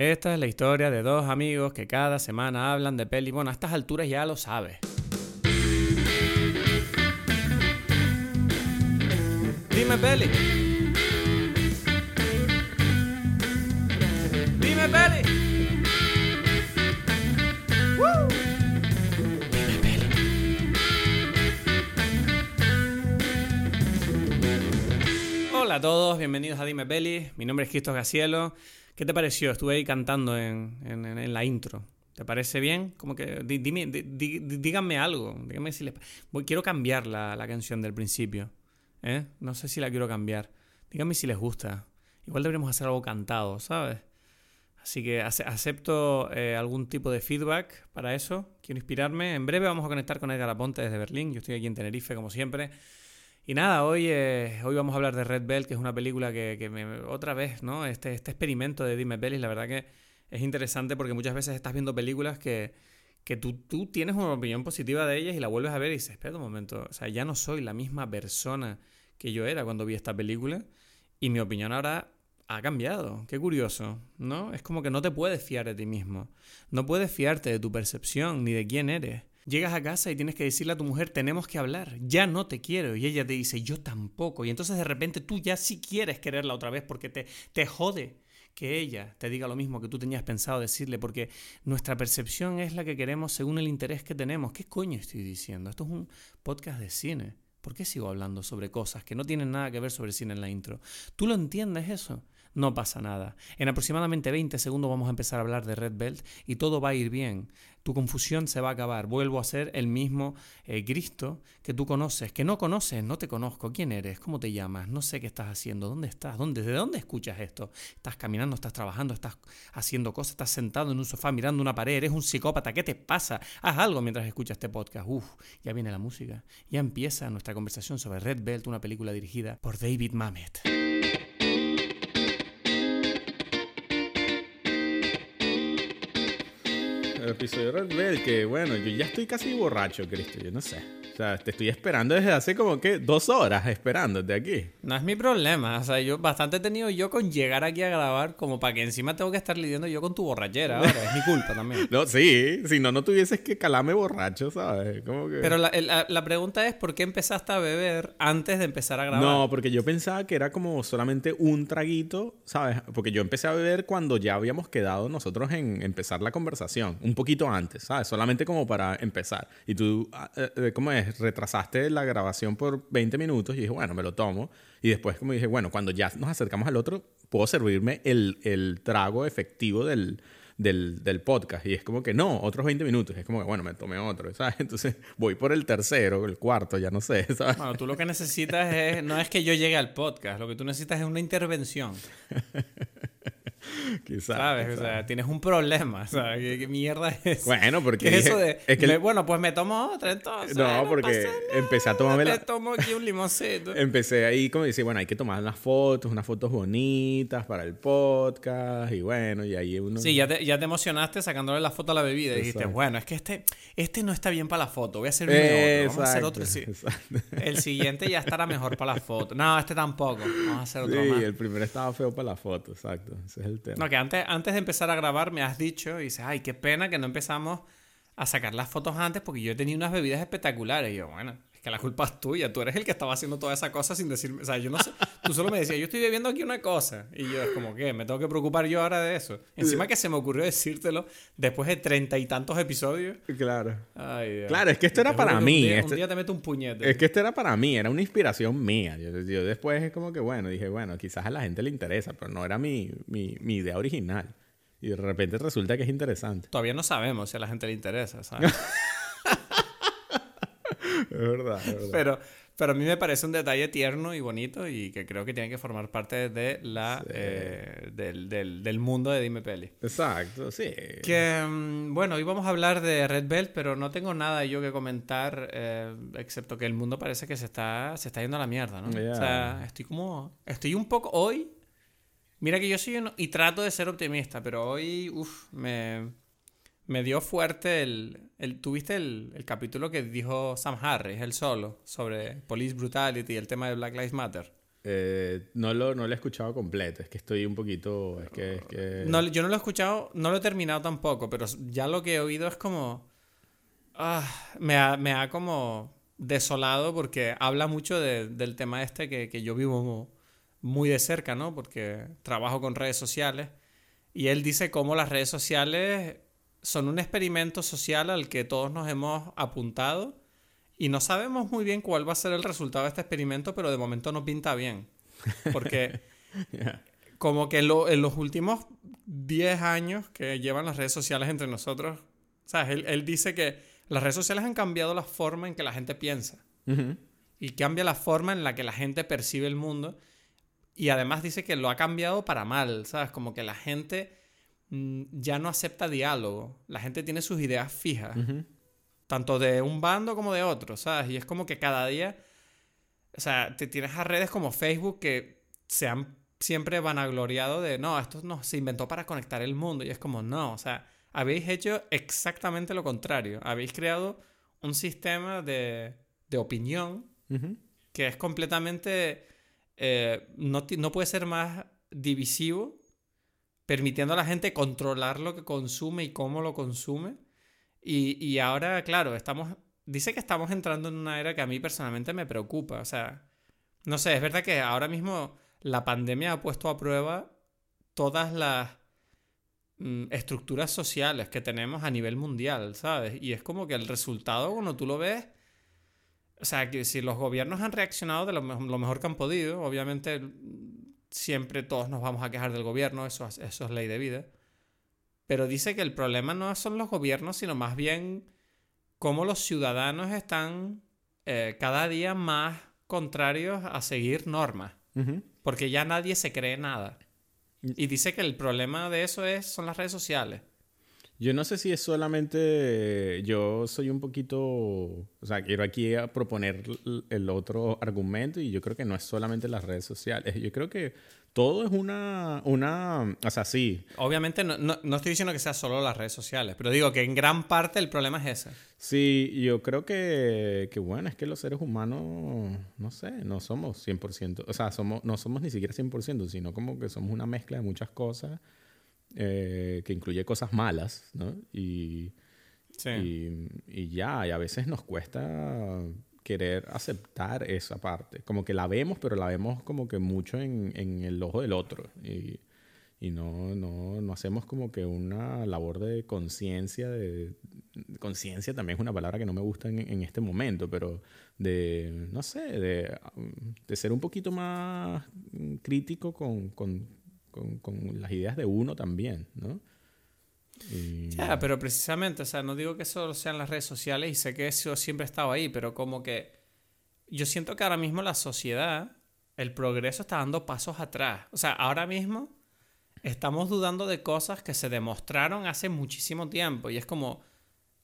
Esta es la historia de dos amigos que cada semana hablan de peli. Bueno, a estas alturas ya lo sabes. Dime peli. Dime peli. ¡Woo! Dime peli. Hola a todos, bienvenidos a Dime Peli. Mi nombre es Cristo Gacielo. ¿Qué te pareció? Estuve ahí cantando en, en- en la intro. ¿Te parece bien? Como que di- dime- di- di- díganme algo. Díganme si les... voy- quiero cambiar la, la canción del principio. ¿eh? No sé si la quiero cambiar. Díganme si les gusta. Igual deberíamos hacer algo cantado, ¿sabes? Así que ace- acepto eh, algún tipo de feedback para eso. Quiero inspirarme. En breve vamos a conectar con Edgar Aponte desde Berlín. Yo estoy aquí en Tenerife, como siempre. Y nada, hoy, eh, hoy vamos a hablar de Red Bell, que es una película que, otra vez, ¿no? Este, este experimento de Dime Pelis, la verdad que es interesante porque muchas veces estás viendo películas que, que tú, tú tienes una opinión positiva de ellas y la vuelves a ver y dices, espera un momento, o sea, ya no soy la misma persona que yo era cuando vi esta película y mi opinión ahora ha cambiado. Qué curioso, ¿no? Es como que no te puedes fiar de ti mismo. No puedes fiarte de tu percepción ni de quién eres. Llegas a casa y tienes que decirle a tu mujer, tenemos que hablar, ya no te quiero. Y ella te dice, yo tampoco. Y entonces de repente tú ya sí quieres quererla otra vez porque te, te jode que ella te diga lo mismo que tú tenías pensado decirle, porque nuestra percepción es la que queremos según el interés que tenemos. ¿Qué coño estoy diciendo? Esto es un podcast de cine. ¿Por qué sigo hablando sobre cosas que no tienen nada que ver sobre cine en la intro? ¿Tú lo entiendes eso? No pasa nada. En aproximadamente 20 segundos vamos a empezar a hablar de Red Belt y todo va a ir bien. Tu confusión se va a acabar. Vuelvo a ser el mismo eh, Cristo que tú conoces, que no conoces, no te conozco. ¿Quién eres? ¿Cómo te llamas? No sé qué estás haciendo. ¿Dónde estás? ¿Dónde, ¿De dónde escuchas esto? ¿Estás caminando? ¿Estás trabajando? ¿Estás haciendo cosas? ¿Estás sentado en un sofá mirando una pared? ¿Eres un psicópata? ¿Qué te pasa? Haz algo mientras escuchas este podcast. Uf, ya viene la música. Ya empieza nuestra conversación sobre Red Belt, una película dirigida por David Mamet. El episodio Red Bell, que bueno, yo ya estoy casi borracho, Cristo, yo no sé. O sea, te estoy esperando desde hace como que dos horas esperándote aquí. No es mi problema, o sea, yo bastante he tenido yo con llegar aquí a grabar como para que encima tengo que estar lidiando yo con tu borrachera ahora, es mi culpa también. No, sí, si no, no tuvieses que calarme borracho, ¿sabes? Como que... Pero la, la- la pregunta es, ¿por qué empezaste a beber antes de empezar a grabar? No, porque yo pensaba que era como solamente un traguito, ¿sabes? Porque yo empecé a beber cuando ya habíamos quedado nosotros en empezar la conversación, un poquito antes, ¿sabes? Solamente como para empezar. Y tú, ah, eh, eh, ¿cómo es? Retrasaste la grabación por 20 minutos y dije, bueno, me lo tomo. Y después como dije, bueno, cuando ya nos acercamos al otro, puedo servirme el, el trago efectivo del, del, del podcast. Y es como que no, otros 20 minutos. Es como que, bueno, me tomé otro, ¿sabes? Entonces voy por el tercero, el cuarto, ya no sé, ¿sabes? Bueno, tú lo que necesitas es, no es que yo llegue al podcast, lo que tú necesitas es una intervención, Quizás. ¿sabes? O sea, tienes un problema, ¿sabes? ¿Qué, qué mierda es? Bueno, porque ¿Qué es eso de, es que me- el- bueno, pues me tomo otra entonces? No, porque empecé a tomarme Me la- tomo aquí un limoncito. empecé ahí como decir, bueno, hay que tomar unas fotos, unas fotos bonitas para el podcast y bueno, y ahí uno... Sí, ya te, ya te emocionaste sacándole la foto a la bebida. Y dijiste, bueno, es que este, este no está bien para la foto. Voy a hacerme otro. Vamos a hacer otro. sí. El siguiente ya estará mejor para la foto. No, este tampoco. Vamos a hacer otro Sí, más. el primero estaba feo para la foto, exacto. Ese es No, que antes, antes de empezar a grabar me has dicho y dices, ay, qué pena que no empezamos a sacar las fotos antes porque yo tenía unas bebidas espectaculares. Y yo, bueno, es que la culpa es tuya. Tú eres el que estaba haciendo toda esa cosa sin decirme. O sea, yo no sé. Tú solo me decías, yo estoy bebiendo aquí una cosa. Y yo, es como, ¿qué? ¿Me tengo que preocupar yo ahora de eso? Encima que se me ocurrió decírtelo después de treinta y tantos episodios. Claro. Ay, Dios. Claro, es que esto era para mí, Un día, este- un día te meto un puñete. Es que esto era para mí, era una inspiración mía. Yo, yo después es como que, bueno, dije, bueno, quizás a la gente le interesa, pero no era mi, mi, mi idea original. Y de repente resulta que es interesante. Todavía no sabemos si a la gente le interesa, ¿sabes? Es verdad, es verdad. Pero, pero a mí me parece un detalle tierno y bonito y que creo que tiene que formar parte de la, eh, del, del- del mundo de Dime Peli. Exacto, sí. Que, mm, bueno, hoy vamos a hablar de Red Belt, pero no tengo nada yo que comentar, eh, excepto que el mundo parece que se está, se está yendo a la mierda, ¿no? O sea, estoy como... Estoy un poco... Hoy... Mira que yo soy un- y trato de ser optimista, pero hoy, uff, me, me dio fuerte el... el ¿Tuviste el, el capítulo que dijo Sam Harris, él solo, sobre police brutality y el tema de Black Lives Matter? Eh, no, lo, no lo he escuchado completo, es que estoy un poquito... Es que, es que... No, yo no lo he escuchado, no lo he terminado tampoco, pero ya lo que he oído es como... ah, me, ha, me ha como desolado porque habla mucho de- del tema este que, que yo vivo muy de cerca, ¿no? Porque trabajo con redes sociales y él dice cómo las redes sociales son un experimento social al que todos nos hemos apuntado y no sabemos muy bien cuál va a ser el resultado de este experimento, pero de momento no pinta bien. Porque como que lo- en los últimos 10 años que llevan las redes sociales entre nosotros, ¿sabes? Él, él dice que las redes sociales han cambiado la forma en que la gente piensa y cambia la forma en la que la gente percibe el mundo. Y además dice que lo ha cambiado para mal, ¿sabes? Como que la gente ya no acepta diálogo. La gente tiene sus ideas fijas, tanto de un bando como de otro, ¿sabes? Y es como que cada día, o sea, te tienes a redes como Facebook que se han siempre vanagloriado de, no, esto no, se inventó para conectar el mundo. Y es como, no, o sea, habéis hecho exactamente lo contrario. Habéis creado un sistema de, de opinión que es completamente... eh, no, no puede ser más divisivo, permitiendo a la gente controlar lo que consume y cómo lo consume. Y, y ahora, claro, estamos... Dice que estamos entrando en una era que a mí personalmente me preocupa. O sea, no sé, es verdad que ahora mismo la pandemia ha puesto a prueba todas las mm, estructuras sociales que tenemos a nivel mundial, ¿sabes? Y es como que el resultado, cuando tú lo ves, o sea, que si los gobiernos han reaccionado de lo, lo mejor que han podido, obviamente siempre todos nos vamos a quejar del gobierno, eso, es- eso es ley de vida. Pero dice que el problema no son los gobiernos, sino más bien cómo los ciudadanos están eh, cada día más contrarios a seguir normas. Porque ya nadie se cree nada. Y dice que el problema de eso es, son las redes sociales. Yo no sé si es solamente. Yo soy un poquito. O sea, quiero aquí a proponer el otro argumento y yo creo que no es solamente las redes sociales. Yo creo que todo es una. una o sea, sí. Obviamente no, no- no estoy diciendo que sea solo las redes sociales, pero digo que en gran parte el problema es ese. Sí, yo creo que, que bueno, es que los seres humanos, no sé, no somos 100%. O sea, somos, no somos ni siquiera 100%, sino como que somos una mezcla de muchas cosas eh, que incluye cosas malas, ¿no? Y. Sí. Y, y ya, y a veces nos cuesta querer aceptar esa parte. Como que la vemos, pero la vemos como que mucho en, en el ojo del otro. Y, y no, no, no hacemos como que una labor de conciencia. De, conciencia también es una palabra que no me gusta en, en este momento, pero de, no sé, de, de ser un poquito más crítico con, con, con, las ideas de uno también, ¿no? Ya, pero precisamente, o sea, no digo que solo sean las redes sociales y sé que eso siempre ha estado ahí, pero como que yo siento que ahora mismo la sociedad, el progreso está dando pasos atrás. O sea, ahora mismo estamos dudando de cosas que se demostraron hace muchísimo tiempo y es como,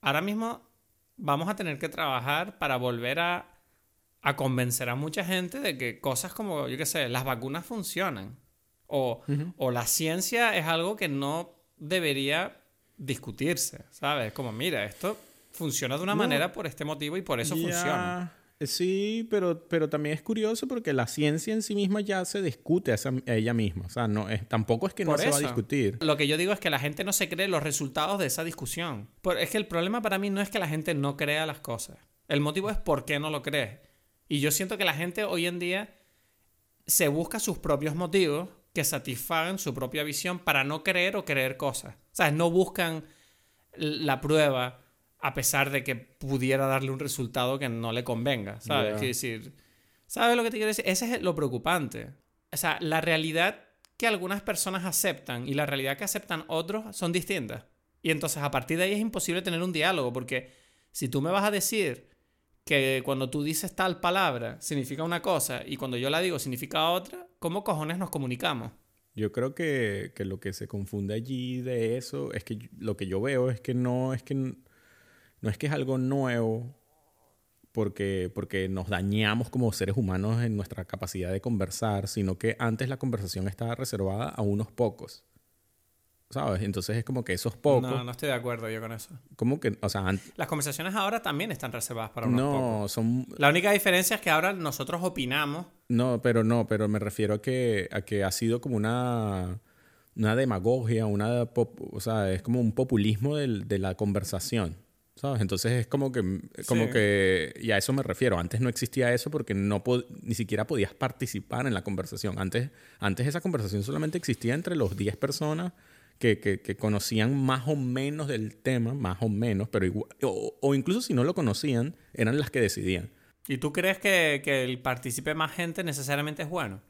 ahora mismo vamos a tener que trabajar para volver a, a convencer a mucha gente de que cosas como, yo qué sé, las vacunas funcionan. O, o la ciencia es algo que no debería discutirse, ¿sabes? Como, mira, esto funciona de una No. manera por este motivo y por eso funciona. Sí, pero, pero también es curioso porque la ciencia en sí misma ya se discute a, esa- a ella misma. O sea, no es, tampoco es que no se va a discutir. Lo que yo digo es que la gente no se cree los resultados de esa discusión. Es que el problema para mí no es que la gente no crea las cosas. El motivo es por qué no lo cree. Y yo siento que la gente hoy en día se busca sus propios motivos que satisfagan su propia visión para no creer o creer cosas. O sea, no buscan la prueba a pesar de que pudiera darle un resultado que no le convenga, ¿sabes? Quiero decir, ¿sabes lo que te quiero decir? Ese es lo preocupante. O sea, la realidad que algunas personas aceptan y la realidad que aceptan otros son distintas. Y entonces a partir de ahí es imposible tener un diálogo porque si tú me vas a decir que cuando tú dices tal palabra significa una cosa y cuando yo la digo significa otra, ¿cómo cojones nos comunicamos? Yo creo que, que lo que se confunde allí de eso es que lo que yo veo es que no es que no es que es algo nuevo porque, porque nos dañamos como seres humanos en nuestra capacidad de conversar, sino que antes la conversación estaba reservada a unos pocos. ¿Sabes? Entonces es como que esos pocos, No, no estoy de acuerdo yo con eso. como que, o sea, Las conversaciones ahora también están reservadas para unos pocos. no, son La única diferencia es que ahora nosotros opinamos No, pero no, pero me refiero a que, a que ha sido como una, una demagogia, una, o sea, es como un populismo del, de la conversación. ¿Sabes? Entonces es como que, como que, y a eso me refiero, antes no existía eso porque no ni siquiera podías participar en la conversación. Antes, antes esa conversación solamente existía entre los 10 personas que, que, conocían más o menos del tema, más o menos, pero igual, o, incluso si no lo conocían, eran las que decidían. ¿Y tú crees que, que el participe más gente necesariamente es bueno?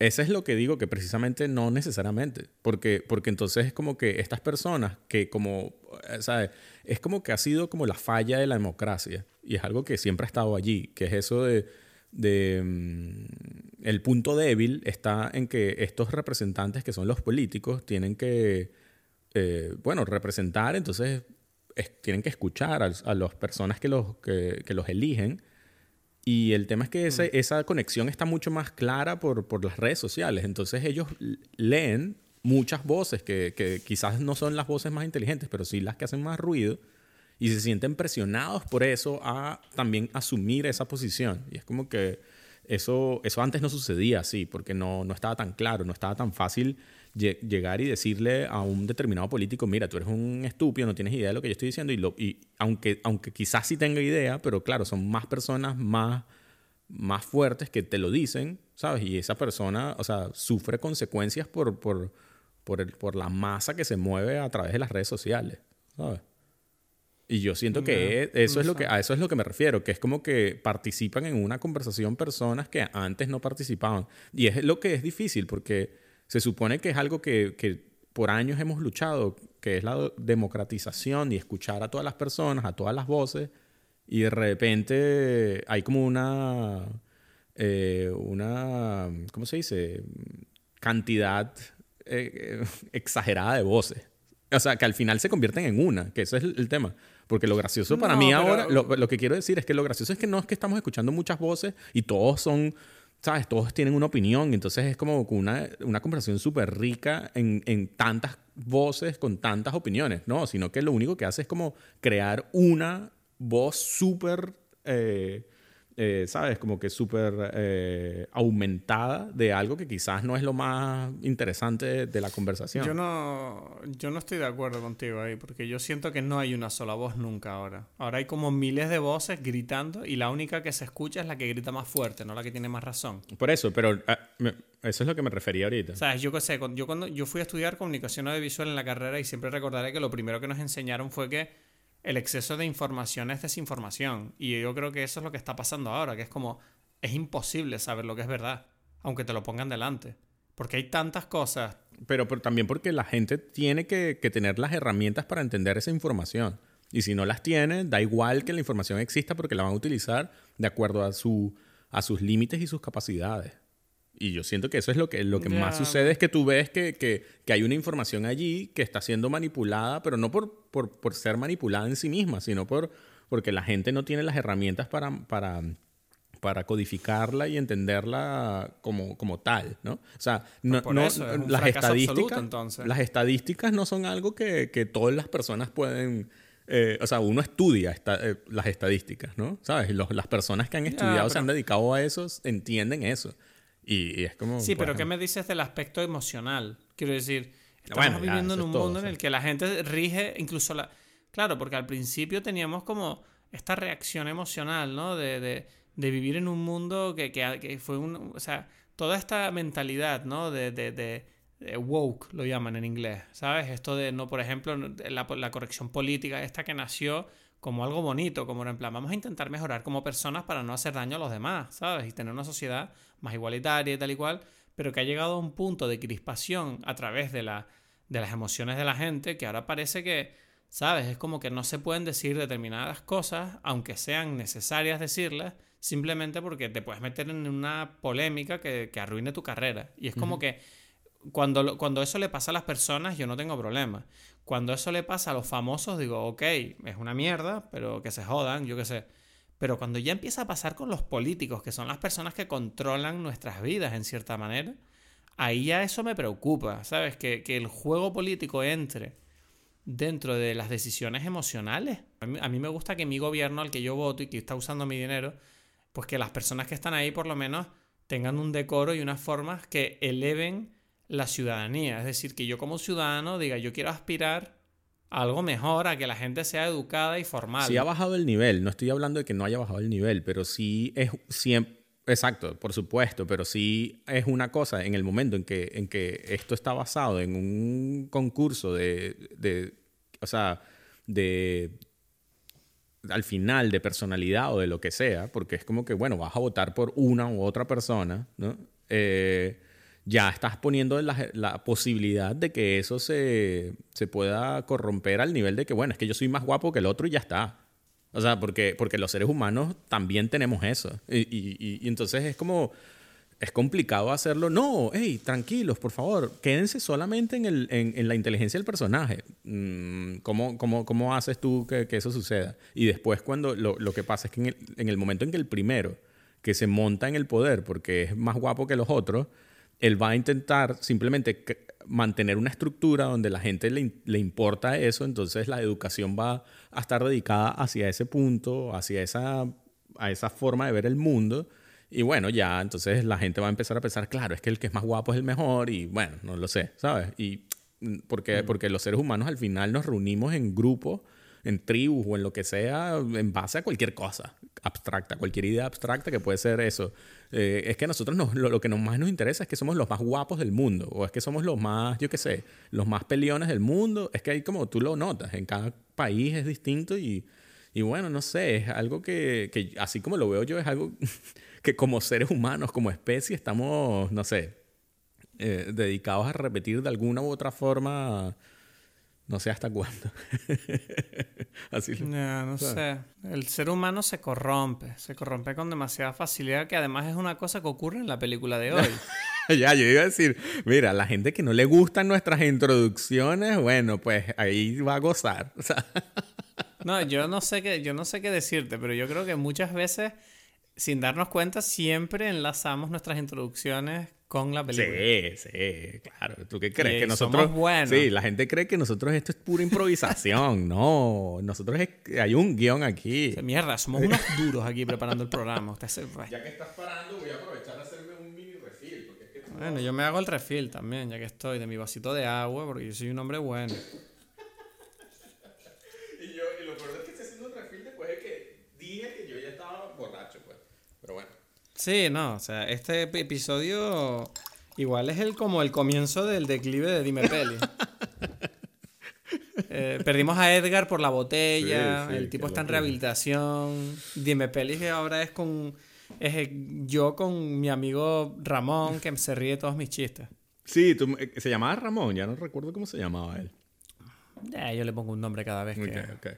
Eso es lo que digo, que precisamente no necesariamente, porque, porque entonces es como que estas personas que como, eh, ¿sabes? Es como que ha sido como la falla de la democracia y es algo que siempre ha estado allí, que es eso de, de mm, el punto débil está en que estos representantes que son los políticos tienen que, eh, bueno, representar, entonces tienen que escuchar a, las personas que los, que, que los eligen y el tema es que esa, mm. esa conexión está mucho más clara por, por, las redes sociales. Entonces ellos leen muchas voces que, que, quizás no son las voces más inteligentes, pero sí las que hacen más ruido. Y se sienten presionados por eso a también asumir esa posición. Y es como que eso, eso antes no sucedía así, porque no, no estaba tan claro, no estaba tan fácil llegar y decirle a un determinado político, mira, tú eres un estúpido, no tienes idea de lo que yo estoy diciendo, y, lo, y aunque, aunque quizás sí tenga idea, pero claro, son más personas más, más fuertes que te lo dicen, ¿sabes? Y esa persona, o sea, sufre consecuencias por, por, por, el, por la masa que se mueve a través de las redes sociales, ¿sabes? Y yo siento que eso es lo que a eso es lo que me refiero, que es como que participan en una conversación personas que antes no participaban. Y es lo que es difícil porque se supone que es algo que, que por años hemos luchado, que es la democratización y escuchar a todas las personas, a todas las voces, y de repente hay como una, eh, una ¿cómo se dice? Cantidad eh, exagerada de voces. O sea, que al final se convierten en una, que eso es el, tema. Porque lo gracioso para mí ahora, lo, lo, que quiero decir es que lo gracioso es que no es que estamos escuchando muchas voces y todos son ¿sabes? Todos tienen una opinión, entonces es como una, una conversación súper rica en, en, tantas voces con tantas opiniones, ¿no? Sino que lo único que hace es como crear una voz súper eh, eh, ¿sabes? Como que súper eh, aumentada de algo que quizás no es lo más interesante de la conversación. Yo no, yo no estoy de acuerdo contigo ahí, porque yo siento que no hay una sola voz nunca ahora. Ahora hay como miles de voces gritando y la única que se escucha es la que grita más fuerte, no la que tiene más razón. Por eso, pero ah, eso es lo que me refería ahorita. ¿Sabes? Yo qué sé, yo cuando yo fui a estudiar comunicación audiovisual en la carrera y siempre recordaré que lo primero que nos enseñaron fue que el exceso de información es desinformación. Y yo creo que eso es lo que está pasando ahora, que es como, es imposible saber lo que es verdad, aunque te lo pongan delante. Porque hay tantas cosas. Pero, también porque la gente tiene que, tener las herramientas para entender esa información. Y si no las tiene, da igual que la información exista porque la van a utilizar de acuerdo a, su, a sus límites y sus capacidades. Y yo siento que eso es lo que, lo que más sucede, es que tú ves que, que, que, hay una información allí que está siendo manipulada, pero no por, por, por, ser manipulada en sí misma, sino por, porque la gente no tiene las herramientas para, para, para codificarla y entenderla como, como tal, ¿no? O sea, no, no las estadísticas, las estadísticas no son algo que, que todas las personas pueden... Eh, o sea, uno estudia eh, las estadísticas, ¿no? ¿Sabes? las personas que han estudiado, se han dedicado a eso, entienden eso. Y, es como... Sí, pero ¿qué me dices del aspecto emocional? Quiero decir, estamos viviendo en un mundo en el que la gente rige incluso la... Claro, porque al principio teníamos como esta reacción emocional, ¿no? De, de, de vivir en un mundo que, que, que, fue un... O sea, toda esta mentalidad, ¿no? De, de, de, woke, lo llaman en inglés, ¿sabes? Esto de, no, por ejemplo, la, la corrección política, esta que nació como algo bonito, como en plan, vamos a intentar mejorar como personas para no hacer daño a los demás, ¿sabes? Y tener una sociedad más igualitaria y tal y cual, pero que ha llegado a un punto de crispación a través de, la, de las emociones de la gente que ahora parece que, ¿sabes? Es como que no se pueden decir determinadas cosas, aunque sean necesarias decirlas, simplemente porque te puedes meter en una polémica que, que arruine tu carrera. Y es como que cuando, cuando eso le pasa a las personas, yo no tengo problema. Cuando eso le pasa a los famosos, digo, ok, es una mierda, pero que se jodan, yo qué sé. Pero cuando ya empieza a pasar con los políticos, que son las personas que controlan nuestras vidas en cierta manera, ahí ya eso me preocupa, ¿sabes? Que, el juego político entre dentro de las decisiones emocionales. A mí, a mí, me gusta que mi gobierno al que yo voto y que está usando mi dinero, pues que las personas que están ahí por lo menos tengan un decoro y unas formas que eleven la ciudadanía. Es decir, que yo como ciudadano diga, yo quiero aspirar algo mejor, a que la gente sea educada y formal. Sí ha bajado el nivel, no estoy hablando de que no haya bajado el nivel, pero sí es siempre... Exacto, por supuesto, pero sí es una cosa en el momento en que, en que esto está basado en un concurso de, de o sea, de al final de personalidad o de lo que sea, porque es como que, bueno, vas a votar por una u otra persona, ¿no? Eh, ya estás poniendo la, posibilidad de que eso se, se, pueda corromper al nivel de que, bueno, es que yo soy más guapo que el otro y ya está. O sea, porque, porque los seres humanos también tenemos eso. Y, y, entonces es como, es complicado hacerlo. No, hey, tranquilos, por favor, quédense solamente en, el, en la inteligencia del personaje. Mm, ¿Cómo, cómo, cómo haces tú que, que, eso suceda? Y después cuando lo, lo que pasa es que en el, en el momento en que el primero que se monta en el poder porque es más guapo que los otros, él va a intentar simplemente mantener una estructura donde la gente le, le, importa eso, entonces la educación va a estar dedicada hacia ese punto, hacia esa, a esa forma de ver el mundo. Y bueno, ya, entonces la gente va a empezar a pensar, claro, es que el que es más guapo es el mejor y bueno, no lo sé, ¿sabes? Y porque, mm. porque los seres humanos al final nos reunimos en grupos en tribus o en lo que sea, en base a cualquier cosa abstracta, cualquier idea abstracta que puede ser eso. Eh, es que a nosotros nos, lo, lo, que más nos interesa es que somos los más guapos del mundo, o es que somos los más, yo qué sé, los más peleones del mundo. Es que ahí como tú lo notas, en cada país es distinto y, y bueno, no sé, es algo que, que así como lo veo yo, es algo que como seres humanos, como especie, estamos, no sé, eh, dedicados a repetir de alguna u otra forma no sé hasta cuándo. Así no sé. El ser humano se corrompe. Se corrompe con demasiada facilidad, que además es una cosa que ocurre en la película de hoy. ya, yo iba a decir, mira, la gente que no le gustan nuestras introducciones, bueno, pues ahí va a gozar. no, yo no sé qué, yo no sé qué decirte, pero yo creo que muchas veces, sin darnos cuenta, siempre enlazamos nuestras introducciones con la película. Sí, sí, claro. ¿Tú qué crees? que nosotros. Somos buenos. Sí, la gente cree que nosotros esto es pura improvisación. no, nosotros hay un guion aquí. Mierda, somos unos duros aquí preparando el programa. Usted se... Ya que estás parando, voy a aprovechar a hacerme un mini refil. Porque es que bueno, yo me hago el refil también, ya que estoy, de mi vasito de agua, porque yo soy un hombre bueno. y, yo, y lo peor es que estoy haciendo el refil después de que dije que yo ya estaba borracho, pues. Pero bueno. Sí, no, o sea, este episodio igual es el como el comienzo del declive de Dime Peli. eh, perdimos a Edgar por la botella, sí, sí, el tipo está en rehabilitación. Dime Peli que ahora es con es yo con mi amigo Ramón que se ríe de todos mis chistes. Sí, tú, eh, se llamaba Ramón, ya no recuerdo cómo se llamaba él. Eh, yo le pongo un nombre cada vez que. Okay, okay.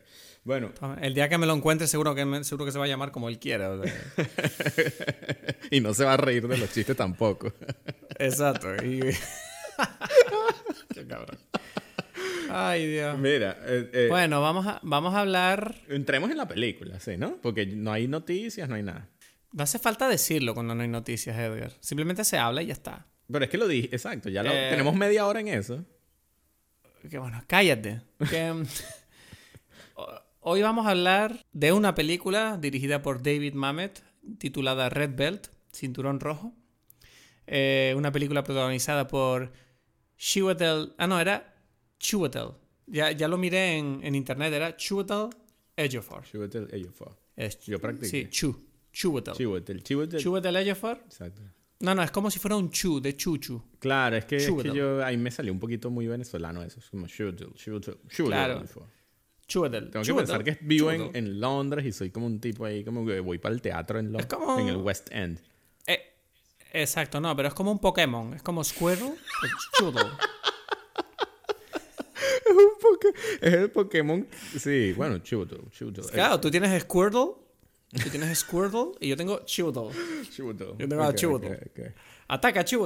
Bueno. El día que me lo encuentre, seguro que, me, seguro que se va a llamar como él quiera. O sea. y no se va a reír de los chistes tampoco. Exacto. Y... Qué cabrón. Ay, Dios. Mira. Eh, eh, bueno, vamos a, vamos a hablar. Entremos en la película, sí, ¿no? Porque no hay noticias, no hay nada. No hace falta decirlo cuando no hay noticias, Edgar. Simplemente se habla y ya está. Pero es que lo dije, exacto. Ya lo, eh... tenemos media hora en eso. Que bueno, cállate. Que, hoy vamos a hablar de una película dirigida por David Mamet titulada Red Belt, Cinturón Rojo. Eh, una película protagonizada por Chiwetel. Ah, no, era Chiwetel. Ya, ya lo miré en, en internet, era Chiwetel Ejiofor. Chiwetel Ejiofor. Es, Yo practiqué. Sí, Chu. Chiwetel. Chiwetel. Chiwetel. Chiwetel Ejiofor. Exacto. No, no, es como si fuera un chu, de chuchu. Claro, es que, es que yo ahí me salió un poquito muy venezolano eso. Es como Chuwetel, Chuwetel, Chuwetel. Claro. Chuwetel. Tengo que pensar que vivo en, en, Londres y soy como un tipo ahí, como que voy para el teatro en, Londres, como... en el West End. Eh, exacto, no, pero es como un Pokémon. Es como Squirtle, Chuwetel. es un. Es el Pokémon. Sí, bueno. Chuwetel. Claro, tú tienes Squirtle. Tú tienes Squirtle y yo tengo Chiwetel. Chiwetel. Yo tengo a. Okay, okay. Ataca sí.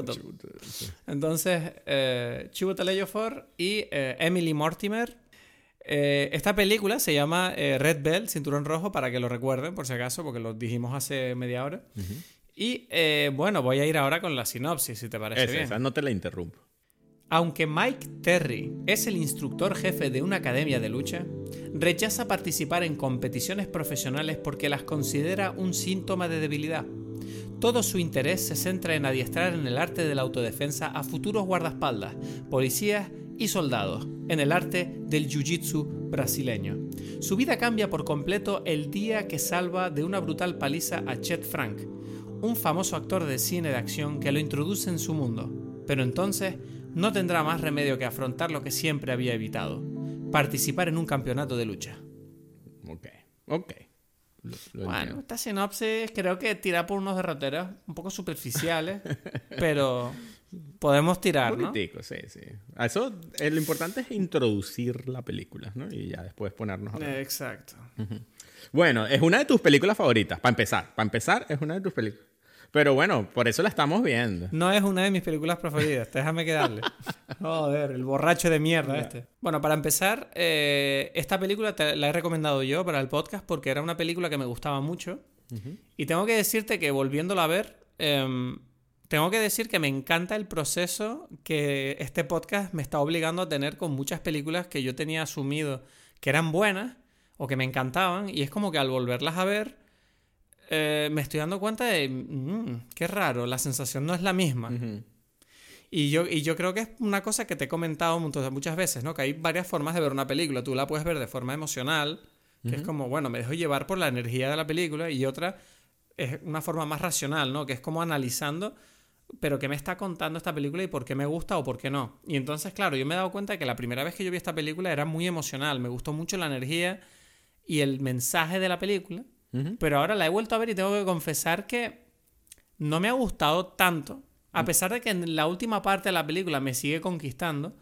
Entonces, eh, Ejiofor y eh, Emily Mortimer. Eh, esta película se llama eh, Red Bell, Cinturón Rojo, para que lo recuerden, por si acaso, porque lo dijimos hace media hora. Uh -huh. Y eh, bueno, voy a ir ahora con la sinopsis, si te parece esa, bien. Esa, no te la interrumpo. Aunque Mike Terry es el instructor jefe de una academia de lucha, rechaza participar en competiciones profesionales porque las considera un síntoma de debilidad. Todo su interés se centra en adiestrar en el arte de la autodefensa a futuros guardaespaldas, policías y soldados, en el arte del jiu-jitsu brasileño. Su vida cambia por completo el día que salva de una brutal paliza a Chet Frank, un famoso actor de cine de acción que lo introduce en su mundo. Pero entonces no tendrá más remedio que afrontar lo que siempre había evitado, participar en un campeonato de lucha. Ok, ok. bueno, esta sinopsis creo que tira por unos derroteros un poco superficiales, pero podemos tirar, ¿no? sí, sí. eso, eh, lo importante es introducir la película, ¿no? Y ya después ponernos a ver. Exacto. Bueno, es una de tus películas favoritas, para empezar. Para empezar, es una de tus películas. Pero bueno, por eso la estamos viendo. No es una de mis películas preferidas, déjame quedarle. Joder, el borracho de mierda este. Bueno, para empezar, eh, esta película la he recomendado yo para el podcast porque era una película que me gustaba mucho. Y tengo que decirte que volviéndola a ver, em, tengo que decir que me encanta el proceso que este podcast me está obligando a tener con muchas películas que yo tenía asumido que eran buenas o que me encantaban. Y es como que al volverlas a ver eh, me estoy dando cuenta de, mm, qué raro, la sensación no es la misma. y, yo, y yo creo que es una cosa que te he comentado muchas veces, ¿no? Que hay varias formas de ver una película. Tú la puedes ver de forma emocional, que es como, bueno, me dejo llevar por la energía de la película, y otra es una forma más racional, ¿no? Que es como analizando, pero qué me está contando esta película y por qué me gusta o por qué no. Y entonces, claro, yo me he dado cuenta de que la primera vez que yo vi esta película era muy emocional, me gustó mucho la energía y el mensaje de la película. Pero ahora la he vuelto a ver y tengo que confesar que no me ha gustado tanto. A pesar de que en la última parte de la película me sigue conquistando,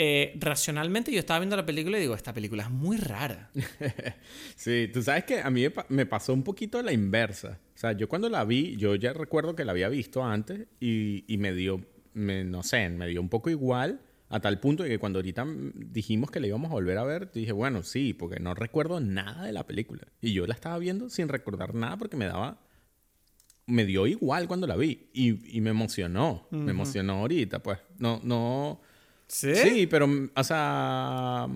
eh, racionalmente yo estaba viendo la película y digo, esta película es muy rara. sí, tú sabes que a mí me pasó un poquito la inversa. O sea, yo cuando la vi, yo ya recuerdo que la había visto antes y, y me dio, me, no sé, me dio un poco igual. A tal punto de que cuando ahorita dijimos que la íbamos a volver a ver, dije, bueno, sí, porque no recuerdo nada de la película. Y yo la estaba viendo sin recordar nada porque me daba... Me dio igual cuando la vi. Y, me emocionó. Me emocionó ahorita, pues. No, no... ¿Sí? Sí, pero, o sea...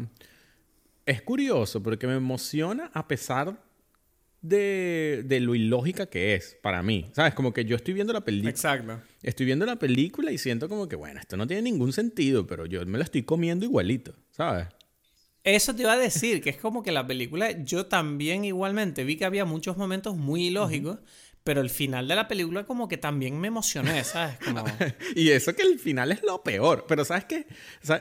Es curioso porque me emociona a pesar de, de, lo ilógica que es para mí. ¿Sabes? Como que yo estoy viendo la película. Exacto. Estoy viendo la película y siento como que, bueno, esto no tiene ningún sentido, pero yo me lo estoy comiendo igualito, ¿sabes? Eso te iba a decir, que es como que la película, yo también igualmente vi que había muchos momentos muy ilógicos, pero el final de la película como que también me emocioné, ¿sabes? Como... y eso que el final es lo peor, pero ¿sabes qué?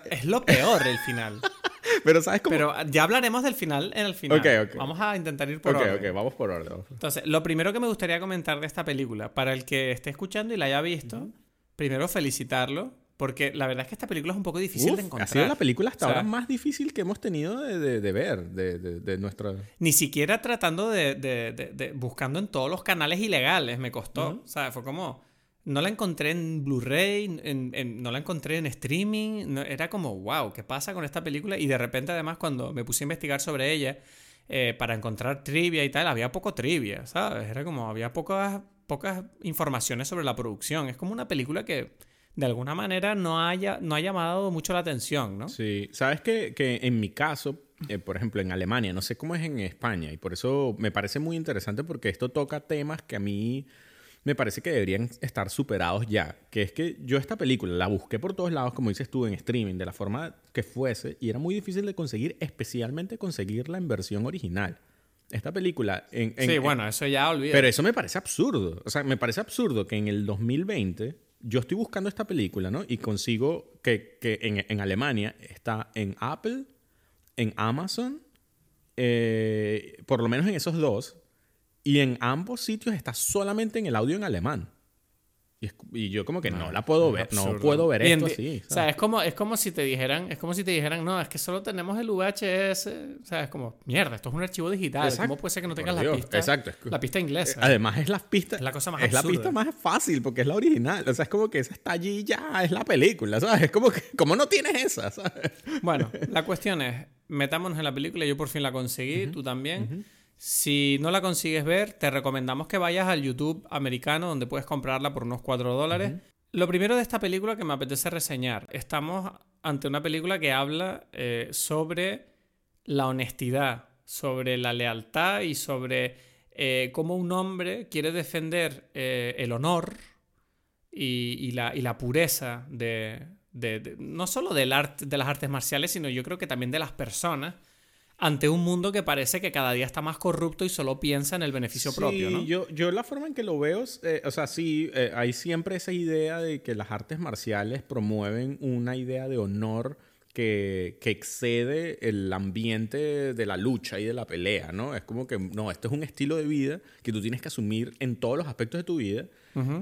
Es lo peor el final. pero ¿sabes cómo? Pero ya hablaremos del final en el final. Ok, Vamos a intentar ir por orden. Ok, ok, vamos por orden. Entonces, lo primero que me gustaría comentar de esta película, para el que esté escuchando y la haya visto, primero felicitarlo porque la verdad es que esta película es un poco difícil de encontrar. Ha sido la película hasta ahora más difícil que hemos tenido de, de, ver, de, de, nuestra... Ni siquiera tratando de, buscando en todos los canales ilegales, me costó. O sea, fue como... No la encontré en Blu-ray, no la encontré en streaming. era como, wow, ¿qué pasa con esta película? Y de repente, además, cuando me puse a investigar sobre ella, eh, para encontrar trivia y tal, había poco trivia, ¿sabes? Era como, había pocas, pocas informaciones sobre la producción. Es como una película que de alguna manera no, haya, no ha llamado mucho la atención, ¿no? Sí, sabes que, que en mi caso, eh, por ejemplo, en Alemania, no sé cómo es en España, y por eso me parece muy interesante porque esto toca temas que a mí me parece que deberían estar superados ya. Que es que yo esta película la busqué por todos lados, como dices tú, en streaming, de la forma que fuese, y era muy difícil de conseguir, especialmente conseguirla en versión original. Esta película... En, sí, bueno, eso ya olvidé. Pero eso me parece absurdo. O sea, me parece absurdo que en el 2020 yo estoy buscando esta película, ¿no? Y consigo que, en, Alemania está en Apple, en Amazon, eh, por lo menos en esos dos, y en ambos sitios está solamente en el audio en alemán. Y, yo como que no, la puedo ver, no puedo ver esto así. O sea, es como, es como si te dijeran, es como si te dijeran, no, es que solo tenemos el VHS. O sea, es como, mierda, esto es un archivo digital. ¿Cómo puede ser que no tengas la pista? Exacto. La pista inglesa. Eh, además es la pista. Es la cosa más Es la pista más fácil porque es la original. O sea, es como que esa está allí ya, es la película, ¿sabes? Es como que, ¿cómo no tienes esa? ¿sabes? Bueno, la cuestión es, metámonos en la película, yo por fin la conseguí, tú también. Si no la consigues ver, te recomendamos que vayas al YouTube americano donde puedes comprarla por unos 4 dólares. Lo primero de esta película que me apetece reseñar, estamos ante una película que habla eh, sobre la honestidad, sobre la lealtad y sobre eh, cómo un hombre quiere defender eh, el honor y, la, y, la, pureza de, de, no solo del arte, de las artes marciales, sino yo creo que también de las personas ante un mundo que parece que cada día está más corrupto y solo piensa en el beneficio propio, ¿no? Yo, yo la forma en que lo veo, eh, o sea, sí, eh, hay siempre esa idea de que las artes marciales promueven una idea de honor que, que, excede el ambiente de la lucha y de la pelea, ¿no? Es como que, no, esto es un estilo de vida que tú tienes que asumir en todos los aspectos de tu vida.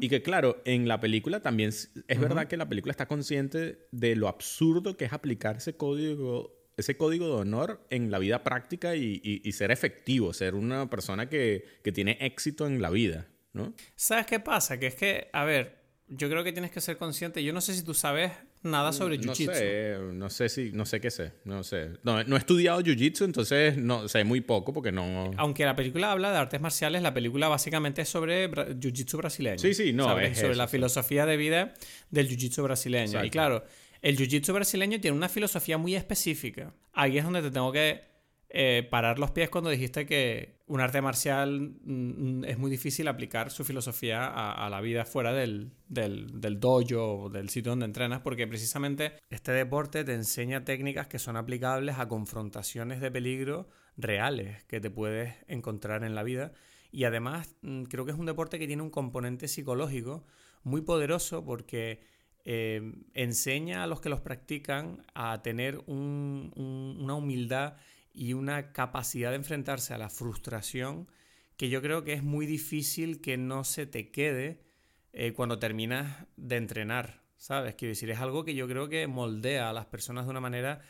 Y que, claro, en la película también es verdad que la película está consciente de lo absurdo que es aplicar ese código ese código de honor en la vida práctica y, ser efectivo, ser una persona que, tiene éxito en la vida, ¿no? ¿Sabes qué pasa? Que es que, a ver, yo creo que tienes que ser consciente. Yo no sé si tú sabes nada sobre no Jiu-Jitsu. No sé, no sé si, no sé qué sé, no sé. No, he estudiado Jiu-Jitsu, entonces no sé muy poco porque no... Aunque la película habla de artes marciales, la película básicamente es sobre Jiu-Jitsu brasileño. Sí, sí, no, es Sobre la filosofía de vida del Jiu-Jitsu brasileño. Y claro, el jiu-jitsu brasileño tiene una filosofía muy específica. Ahí es donde te tengo que eh, parar los pies cuando dijiste que un arte marcial mm, es muy difícil aplicar su filosofía a, la vida fuera del, del, del dojo o del sitio donde entrenas, porque precisamente este deporte te enseña técnicas que son aplicables a confrontaciones de peligro reales que te puedes encontrar en la vida. Y además mm, creo que es un deporte que tiene un componente psicológico muy poderoso porque eh, enseña a los que los practican a tener una humildad y una capacidad de enfrentarse a la frustración que yo creo que es muy difícil que no se te quede eh, cuando terminas de entrenar, ¿sabes? Quiero decir, es algo que yo creo que moldea a las personas de una manera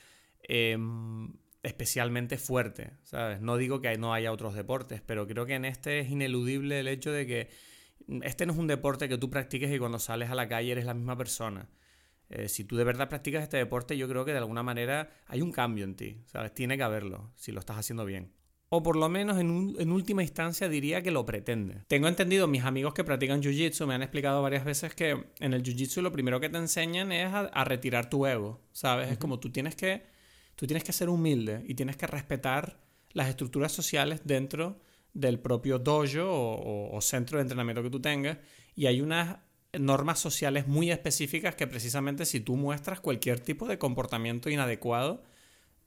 em, especialmente fuerte, ¿sabes? No digo que no haya otros deportes, pero creo que en este es ineludible el hecho de que este no es un deporte que tú practiques y cuando sales a la calle eres la misma persona. Eh, si tú de verdad practicas este deporte, yo creo que de alguna manera hay un cambio en ti, ¿sabes? Tiene que haberlo, si lo estás haciendo bien. O por lo menos en, última instancia diría que lo pretende. Tengo entendido, mis amigos que practican Jiu-Jitsu me han explicado varias veces que en el Jiu-Jitsu lo primero que te enseñan es a, retirar tu ego, ¿sabes? Es como tú tienes, que, tú tienes que ser humilde y tienes que respetar las estructuras sociales dentro del propio dojo o, centro de entrenamiento que tú tengas y hay unas normas sociales muy específicas que precisamente si tú muestras cualquier tipo de comportamiento inadecuado,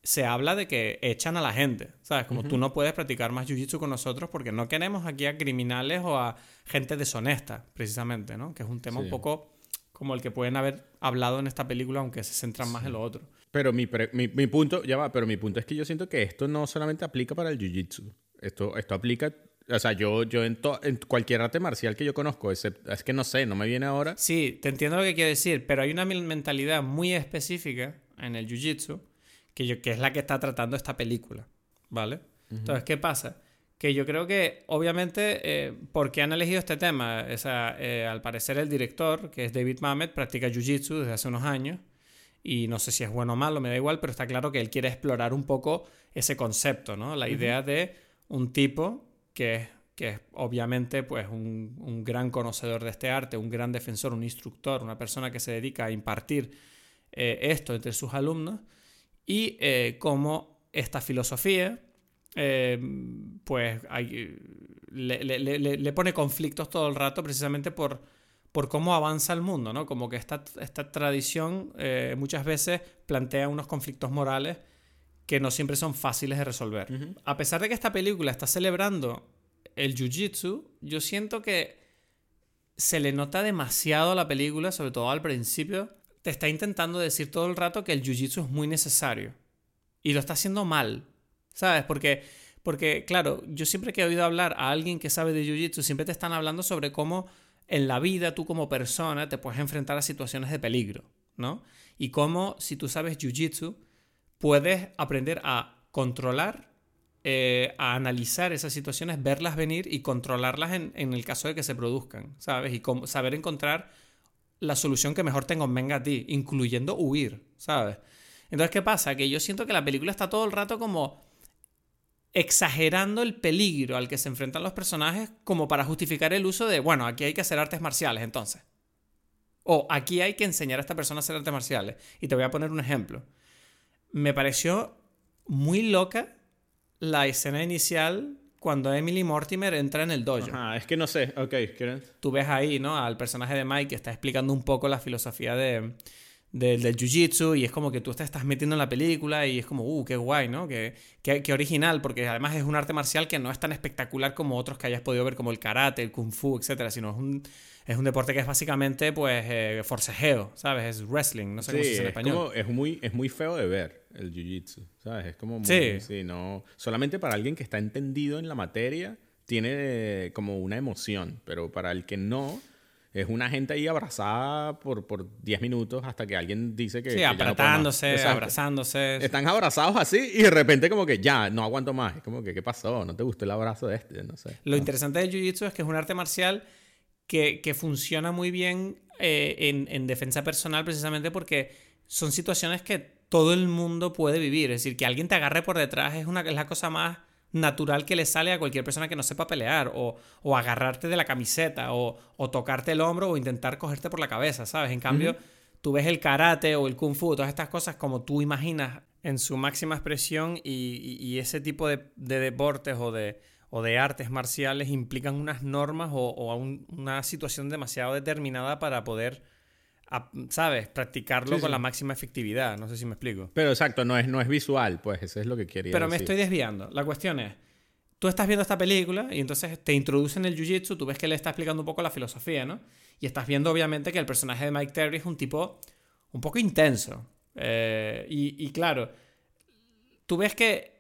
se habla de que echan a la gente, ¿sabes? Como tú no puedes practicar más jiu-jitsu con nosotros porque no queremos aquí a criminales o a gente deshonesta, precisamente, ¿no? Que es un tema un poco como el que pueden haber hablado en esta película, aunque se centran más en lo otro. Pero mi, mi, punto, ya va, pero mi punto es que yo siento que esto no solamente aplica para el jiu-jitsu. Esto, esto aplica o sea, yo, yo en, en, cualquier arte marcial que yo conozco, es que no sé, no me viene ahora. Sí, te entiendo lo que quiero decir, pero hay una mentalidad muy específica en el jiu-jitsu que, que es la que está tratando esta película, ¿vale? Entonces, ¿qué pasa? Que yo creo que, obviamente, eh, ¿por qué han elegido este tema? O sea, eh, al parecer el director, que es David Mamet, practica jiu-jitsu desde hace unos años y no sé si es bueno o malo, me da igual, pero está claro que él quiere explorar un poco ese concepto, ¿no? La idea de un tipo que es, que es obviamente pues, un, gran conocedor de este arte, un gran defensor, un instructor, una persona que se dedica a impartir eh, esto entre sus alumnos, y eh, cómo esta filosofía eh, pues le, pone conflictos todo el rato precisamente por, por cómo avanza el mundo, ¿no? Como que esta, esta tradición muchas veces plantea unos conflictos morales que no siempre son fáciles de resolver. A pesar de que esta película está celebrando el jiu-jitsu, yo siento que se le nota demasiado a la película, sobre todo al principio. Te está intentando decir todo el rato que el jiu-jitsu es muy necesario. Y lo está haciendo mal. ¿Sabes? Porque, porque, claro, yo siempre que he oído hablar a alguien que sabe de jiu-jitsu, siempre te están hablando sobre cómo en la vida tú como persona te puedes enfrentar a situaciones de peligro, ¿no? Y cómo si tú sabes jiu-jitsu, puedes aprender a controlar, eh, a analizar esas situaciones, verlas venir y controlarlas en, el caso de que se produzcan, ¿sabes? Y saber encontrar la solución que mejor te convenga a ti, incluyendo huir, ¿sabes? Entonces, ¿qué pasa? Que yo siento que la película está todo el rato como exagerando el peligro al que se enfrentan los personajes como para justificar el uso de, bueno, aquí hay que hacer artes marciales entonces. O aquí hay que enseñar a esta persona a hacer artes marciales. Y te voy a poner un ejemplo me pareció muy loca la escena inicial cuando Emily Mortimer entra en el dojo. Ah, es que no sé. Ok, ¿quieren? Tú ves ahí, ¿no? Al personaje de Mike que está explicando un poco la filosofía de, de- del jiu-jitsu y es como que tú te estás metiendo en la película y es como, uh, qué guay, ¿no? Qué, qué- qué original, porque además es un arte marcial que no es tan espectacular como otros que hayas podido ver, como el karate, el kung fu, etcétera, sino es un, es un deporte que es básicamente, pues, eh, forcejeo, ¿sabes? Es wrestling, no sé cómo se Sí, dice en es, español. como- es, muy, es muy feo de ver el jiu-jitsu, ¿sabes? Es como muy, Sí. sí, no, solamente para alguien que está entendido en la materia tiene como una emoción, pero para el que no, es una gente ahí abrazada por, por 10 minutos hasta que alguien dice que... Sí, que no apretándose, abrazándose. Están abrazados así y de repente como que ya, no aguanto más. Es como que, ¿qué pasó? ¿No te gustó el abrazo de este? No sé. Lo interesante del Jiu-Jitsu es que es un arte marcial que, que funciona muy bien eh, en, en defensa personal precisamente porque son situaciones que todo el mundo puede vivir. Es decir, que alguien te agarre por detrás es, una, es la cosa más natural que le sale a cualquier persona que no sepa pelear o, o agarrarte de la camiseta o, o tocarte el hombro o intentar cogerte por la cabeza, ¿sabes? En cambio, tú ves el karate o el kung fu, todas estas cosas como tú imaginas en su máxima expresión y, y- y ese tipo de, de deportes o de, o de artes marciales implican unas normas o, o un- una situación demasiado determinada para poder, a- ¿sabes?, practicarlo Sí, con sí. la máxima efectividad. No sé si me explico. Pero exacto, no es, no es visual, pues eso es lo que quería Pero me estoy desviando. La cuestión es, tú estás viendo esta película y entonces te introducen el jiu-jitsu, tú ves que le está explicando un poco la filosofía, ¿no? Y estás viendo obviamente que el personaje de Mike Terry es un tipo un poco intenso. Eh, y, y claro, tú ves que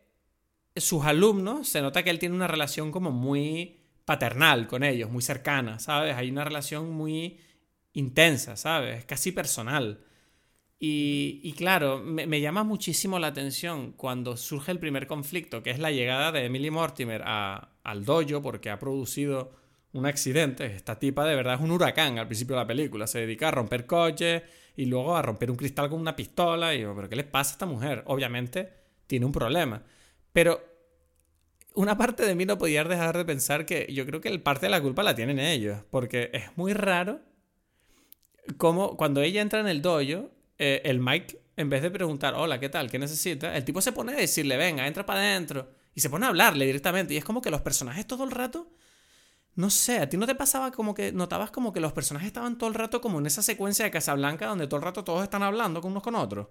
sus alumnos, se nota que él tiene una relación como muy paternal con ellos, muy cercana, ¿sabes? Hay una relación muy intensa, ¿sabes? Casi personal. Y, claro, me, me llama muchísimo la atención cuando surge el primer conflicto, que es la llegada de Emily Mortimer a- al dojo porque ha producido un accidente. Esta tipa de verdad es un huracán al principio de la película. Se dedica a romper coches y luego a romper un cristal con una pistola. Y yo, ¿pero qué le pasa a esta mujer? Obviamente tiene un problema. Pero una parte de mí no podía dejar de pensar que yo creo que el parte de la culpa la tienen ellos. Porque es muy raro como cuando ella entra en el dojo, eh, el Mike, en vez de preguntar, hola, ¿qué tal? ¿Qué necesita? El tipo se pone a decirle, venga, entra para adentro. Y se pone a hablarle directamente. Y es como que los personajes todo el rato. No sé, a ti no te pasaba como que notabas como que los personajes estaban todo el rato como en esa secuencia de Casablanca donde todo el rato todos están hablando con unos con otros.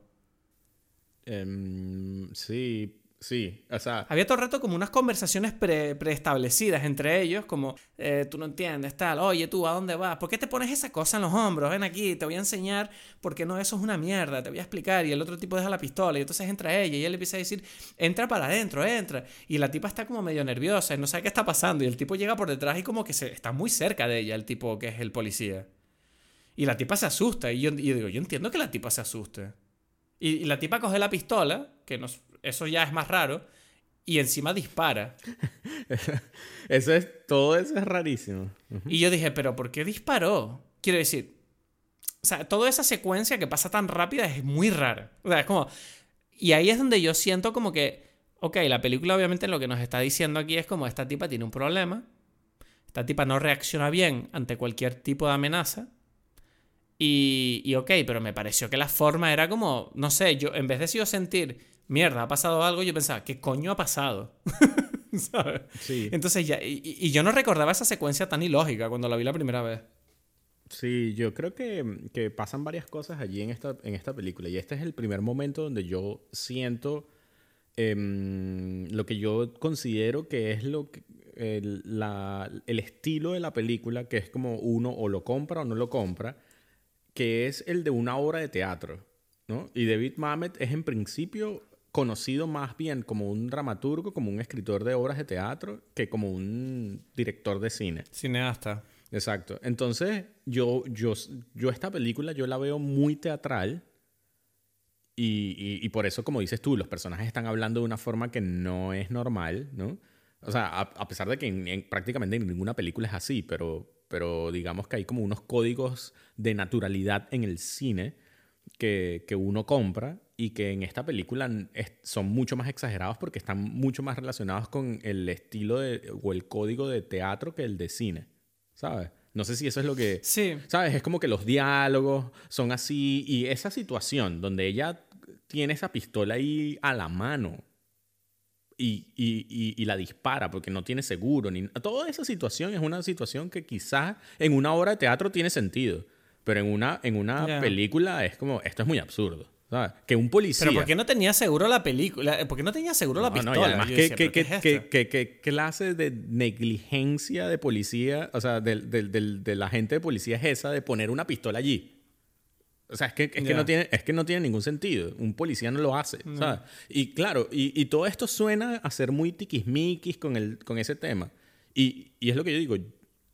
Em, sí, sí. O Había todo el rato como unas conversaciones pre- preestablecidas entre ellos, como eh, tú no entiendes, tal, oye tú, ¿a dónde vas? ¿Por qué te pones esa cosa en los hombros? Ven aquí, te voy a enseñar por qué no, eso es una mierda, te voy a explicar. Y el otro tipo deja la pistola y entonces entra ella y él le empieza a decir, entra para adentro, entra. Y la tipa está como medio nerviosa y no sabe qué está pasando. Y el tipo llega por detrás y como que se, está muy cerca de ella, el tipo que es el policía. Y la tipa se asusta. Y yo, digo, yo entiendo que la tipa se asuste. Y la tipa coge la pistola, que nos, eso ya es más raro, y encima dispara. eso es, todo eso es rarísimo. Y yo dije, pero ¿por qué disparó? Quiero decir, o sea, toda esa secuencia que pasa tan rápida es muy rara. O sea, es como... Y ahí es donde yo siento como que, ok, la película obviamente lo que nos está diciendo aquí es como esta tipa tiene un problema, esta tipa no reacciona bien ante cualquier tipo de amenaza. Y, y ok, pero me pareció que la forma era como, no sé, yo en vez de yo sentir, mierda, ha pasado algo, yo pensaba, ¿qué coño ha pasado? ¿Sabes? Sí. Entonces ya, y, yo no recordaba esa secuencia tan ilógica cuando la vi la primera vez. Sí, yo creo que, que pasan varias cosas allí en esta, en esta película. Y este es el primer momento donde yo siento em, lo que yo considero que es lo que- el, la- el estilo de la película, que es como uno o lo compra o no lo compra, que es el de una obra de teatro. ¿no? Y David Mamet es en principio conocido más bien como un dramaturgo, como un escritor de obras de teatro, que como un director de cine. Cineasta. Exacto. Entonces, yo, yo, yo esta película yo la veo muy teatral y, y- y por eso, como dices tú, los personajes están hablando de una forma que no es normal, ¿no? O sea, a, a pesar de que en- en- prácticamente en ninguna película es así, pero, pero digamos que hay como unos códigos de naturalidad en el cine que, que uno compra y que en esta película son mucho más exagerados porque están mucho más relacionados con el estilo de, o el código de teatro que el de cine, ¿sabes? No sé si eso es lo que... Sí. ¿Sabes? Es como que los diálogos son así y esa situación donde ella tiene esa pistola ahí a la mano y, y, y, la dispara porque no tiene seguro. Ni, toda esa situación es una situación que quizás en una obra de teatro tiene sentido, pero en una, en una película es como, esto es muy absurdo. ¿Sabes? Que un policía... Pero ¿por qué no tenía seguro la película? ¿Por qué no tenía seguro la pistola? No, y además, ¿qué, clase de negligencia de policía, o sea, del, del, del, del agente de policía es esa de poner una pistola allí? O sea, es que, es, que no tiene, es que no tiene ningún sentido. Un policía no lo hace, ¿sabes? Y claro, y, y, todo esto suena a ser muy tiquismiquis con, el, con ese tema. Y, y es lo que yo digo.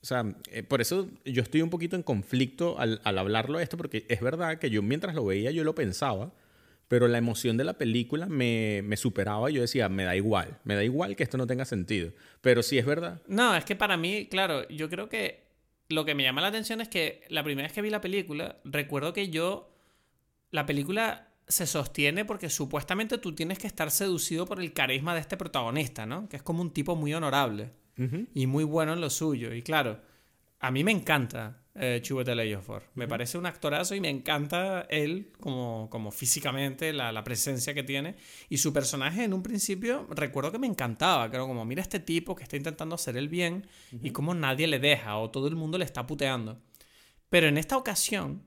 O sea, eh, por eso yo estoy un poquito en conflicto al, al hablarlo esto, porque es verdad que yo mientras lo veía yo lo pensaba, pero la emoción de la película me, me, superaba. Yo decía, me da igual, me da igual que esto no tenga sentido. Pero sí es verdad. No, es que para mí, claro, yo creo que lo que me llama la atención es que la primera vez que vi la película, recuerdo que yo. La película se sostiene porque supuestamente tú tienes que estar seducido por el carisma de este protagonista, ¿no? Que es como un tipo muy honorable y muy bueno en lo suyo. Y claro, a mí me encanta eh, Chiwetel Ejiofor. Me parece un actorazo y me encanta él como, como físicamente, la, la, presencia que tiene. Y su personaje en un principio recuerdo que me encantaba. Creo como, mira este tipo que está intentando hacer el bien y como nadie le deja o todo el mundo le está puteando. Pero en esta ocasión,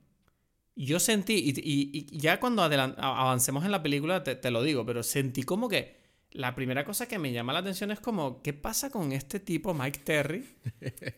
yo sentí, y, y, ya cuando avancemos en la película te, te lo digo, pero sentí como que la primera cosa que me llama la atención es como, ¿qué pasa con este tipo, Mike Terry?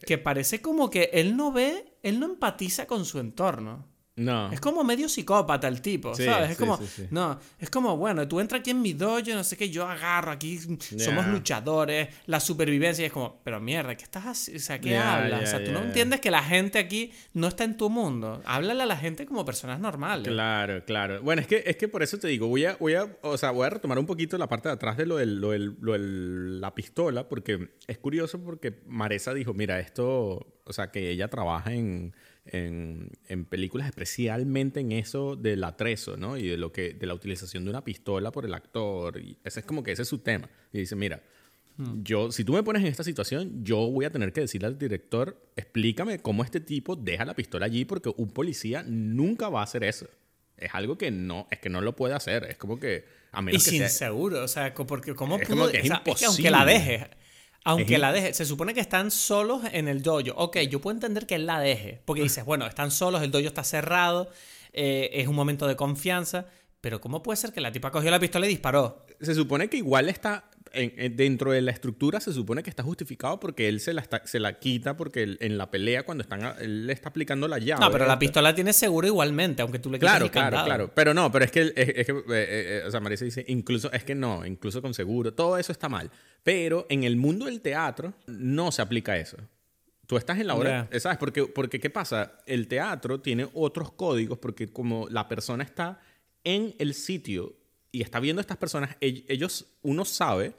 Que parece como que él no ve, él no empatiza con su entorno. No. Es como medio psicópata el tipo, ¿sabes? Es como, no, es como, bueno, tú entras aquí en mi dojo, no sé qué, yo agarro aquí, somos luchadores, la supervivencia, y es como, pero mierda, ¿qué estás haciendo? O sea, ¿qué hablas? o sea, tú no entiendes que la gente aquí no está en tu mundo. Háblale a la gente como personas normales. Claro, claro. Bueno, es que, es que por eso te digo, voy a, voy a, o sea, voy a retomar un poquito la parte de atrás de lo de lo lo la pistola, porque es curioso porque Maresa dijo, mira, esto, o sea, que ella trabaja en en, en, películas, especialmente en eso del atrezo, ¿no? Y de, lo que, de la utilización de una pistola por el actor. Y ese es como que ese es su tema. Y dice, mira, hmm. yo, si tú me pones en esta situación, yo voy a tener que decirle al director, explícame cómo este tipo deja la pistola allí, porque un policía nunca va a hacer eso. Es algo que no, es que no lo puede hacer. Es como que... A menos y sin seguro, o sea, porque ¿cómo es Como que es imposible. aunque la deje aunque la deje, se supone que están solos en el dojo. Ok, yo puedo entender que él la deje, porque dices, bueno, están solos, el dojo está cerrado, eh, es un momento de confianza, pero ¿cómo puede ser que la tipa cogió la pistola y disparó? Se supone que igual está dentro de la estructura se supone que está justificado porque él se la, se la quita porque en la pelea cuando están él le está aplicando la llave. No, pero la pistola tiene seguro igualmente, aunque tú le claro, el Claro, claro, claro. Pero no, pero es que, es, que eh, eh, o sea, Marisa dice, incluso, es que no, incluso con seguro, todo eso está mal. Pero en el mundo del teatro no se aplica eso. Tú estás en la hora, ¿sabes? Porque, porque, ¿qué pasa? El teatro tiene otros códigos porque como la persona está en el sitio y está viendo a estas personas, ellos, uno sabe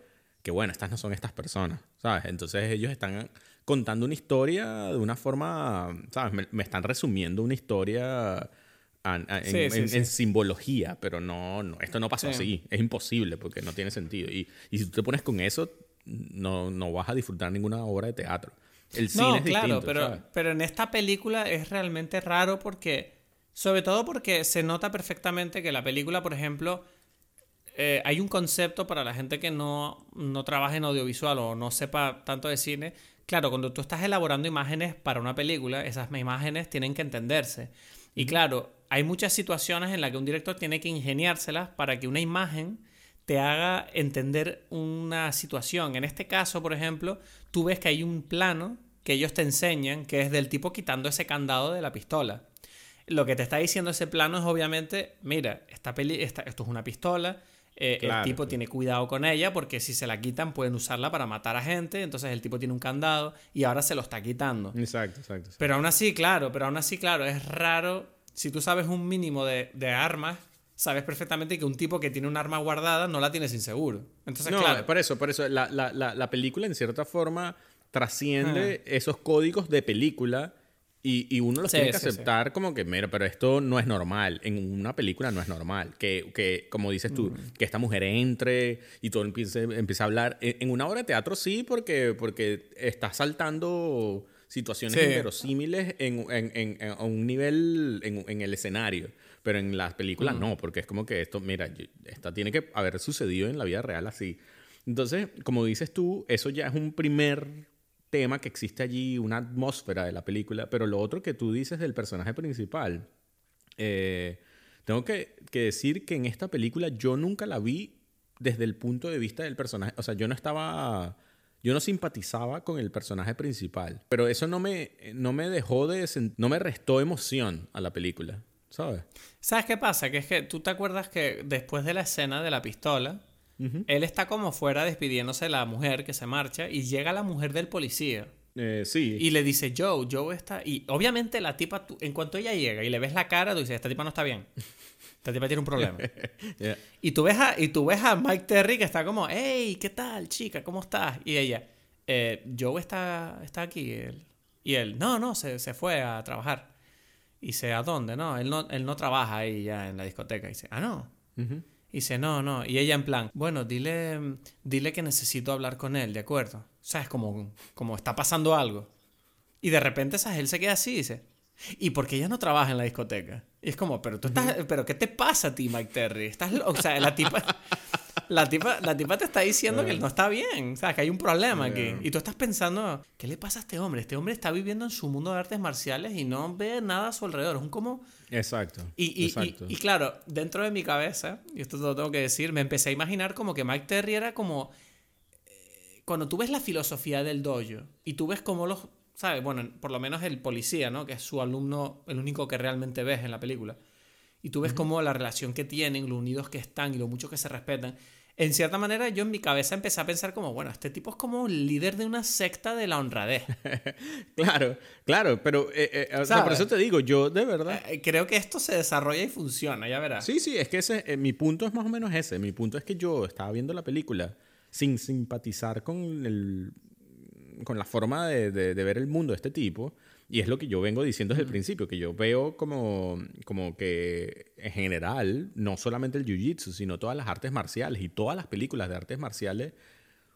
que bueno, estas no son estas personas, ¿sabes? Entonces ellos están contando una historia de una forma, ¿sabes? Me, están resumiendo una historia en, simbología, pero no, no, esto no pasó así, es imposible porque no tiene sentido. Y, y, si tú te pones con eso, no, no vas a disfrutar ninguna obra de teatro. El cine no, es claro, pero, pero en esta película es realmente raro porque, sobre todo porque se nota perfectamente que la película, por ejemplo, eh, hay un concepto para la gente que no, no trabaja en audiovisual o no sepa tanto de cine. Claro, cuando tú estás elaborando imágenes para una película, esas imágenes tienen que entenderse. Y claro, hay muchas situaciones en las que un director tiene que ingeniárselas para que una imagen te haga entender una situación. En este caso, por ejemplo, tú ves que hay un plano que ellos te enseñan que es del tipo quitando ese candado de la pistola. Lo que te está diciendo ese plano es obviamente, mira, esta peli esto es una pistola, eh, el tipo tiene cuidado con ella porque si se la quitan pueden usarla para matar a gente, entonces el tipo tiene un candado y ahora se lo está quitando. Exacto, exacto. Pero aún así, claro, pero aún así, claro, es raro, si tú sabes un mínimo de, armas, sabes perfectamente que un tipo que tiene un arma guardada no la tiene sin seguro. Entonces, no, claro. por eso, por eso, la, la, la, película en cierta forma trasciende esos códigos de película y, y uno los tiene que aceptar como que, mira, pero esto no es normal. En una película no es normal. Que, que como dices tú, mm. que esta mujer entre y todo empiece, empiece a hablar. En, una obra de teatro sí, porque, porque está saltando situaciones inverosímiles en, en, en, a un nivel en, el escenario. Pero en las películas mm. no, porque es como que esto, mira, esta tiene que haber sucedido en la vida real así. Entonces, como dices tú, eso ya es un primer tema que existe allí, una atmósfera de la película, pero lo otro que tú dices del personaje principal, eh, tengo que, que decir que en esta película yo nunca la vi desde el punto de vista del personaje, o sea, yo no estaba yo no simpatizaba con el personaje principal, pero eso no me, no me dejó de... no me restó emoción a la película, ¿sabes? ¿Sabes qué pasa? Que es que tú te acuerdas que después de la escena de la pistola, él está como fuera despidiéndose de la mujer que se marcha y llega la mujer del policía. Eh, sí. Y le dice, Joe, Joe está... Y obviamente la tipa, en cuanto ella llega y le ves la cara, tú dices, esta tipa no está bien. Esta tipa tiene un problema. y, tú ves a, y tú ves a Mike Terry que está como, hey, ¿qué tal, chica? ¿Cómo estás? Y ella, eh, Joe está, está aquí. y él, no, no, se, se, fue a trabajar. Y dice, ¿a dónde? No él, no, él no trabaja ahí ya en la discoteca. Y dice, ah, no. Y dice, no, no. Y ella en plan, bueno, dile, dile que necesito hablar con él, ¿de acuerdo? O sea, es como, como está pasando algo. Y de repente, ¿sabes? Él se queda así y dice, ¿y por qué ella no trabaja en la discoteca? Y es como, pero tú estás, pero ¿qué te pasa a ti, Mike Terry? Estás, o sea, la tipa, la tipa, la tipa te está diciendo que él no está bien, o sea, que hay un problema aquí. Y tú estás pensando, ¿qué le pasa a este hombre? Este hombre está viviendo en su mundo de artes marciales y no ve nada a su alrededor. Es un como... Exacto. Y, y, claro, dentro de mi cabeza, y esto te lo tengo que decir, me empecé a imaginar como que Mike Terry era como... Eh, cuando tú ves la filosofía del dojo y tú ves cómo los ¿sabes? Bueno, por lo menos el policía, ¿no? Que es su alumno, el único que realmente ves en la película. Y tú ves cómo la relación que tienen, lo unidos que están y lo mucho que se respetan. En cierta manera, yo en mi cabeza empecé a pensar como, bueno, este tipo es como un líder de una secta de la honradez. claro, claro, pero eh, eh, por eso te digo, yo de verdad... Eh, creo que esto se desarrolla y funciona, ya verás. Sí, sí, es que ese, mi punto es más o menos ese. Mi punto es que yo estaba viendo la película sin simpatizar con el con la forma de, de, ver el mundo de este tipo. Y es lo que yo vengo diciendo desde el principio, que yo veo como, como que en general, no solamente el jiu-jitsu, sino todas las artes marciales y todas las películas de artes marciales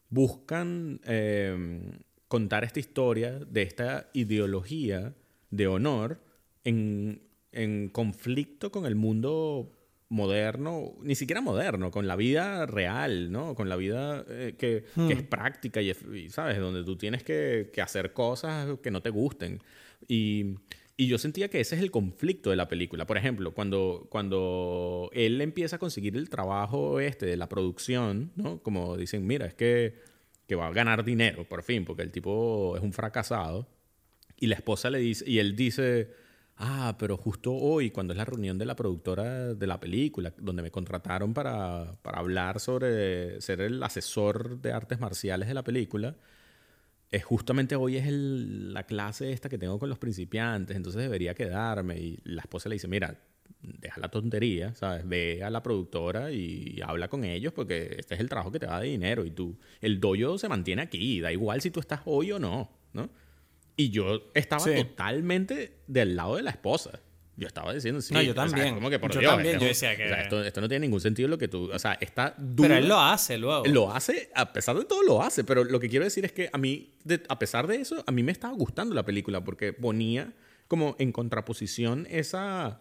buscan em, contar esta historia de esta ideología de honor en, en conflicto con el mundo moderno, ni siquiera moderno, con la vida real, ¿no? Con la vida eh, que, es hmm. práctica y, ¿sabes? Donde tú tienes que, hacer cosas que no te gusten. Y, yo sentía que ese es el conflicto de la película. Por ejemplo, cuando, cuando él empieza a conseguir el trabajo este de la producción, ¿no? Como dicen, mira, es que, que va a ganar dinero, por fin, porque el tipo es un fracasado. Y la esposa le dice, y él dice ah, pero justo hoy, cuando es la reunión de la productora de la película, donde me contrataron para, para hablar sobre ser el asesor de artes marciales de la película, es justamente hoy es la clase esta que tengo con los principiantes, entonces debería quedarme. Y la esposa le dice, mira, deja la tontería, ¿sabes? Ve a la productora y habla con ellos porque este es el trabajo que te da de dinero y tú, el doyo se mantiene aquí, da igual si tú estás hoy o no, ¿no? Y yo estaba totalmente del lado de la esposa. Yo estaba diciendo, sí. No, yo también. como que por yo Dios, también. Yo decía que. esto, esto, no tiene ningún sentido lo que tú. O sea, está duro. Pero él lo hace luego. Lo hace, a pesar de todo, lo hace. Pero lo que quiero decir es que a mí, a pesar de eso, a mí me estaba gustando la película porque ponía como en contraposición esa.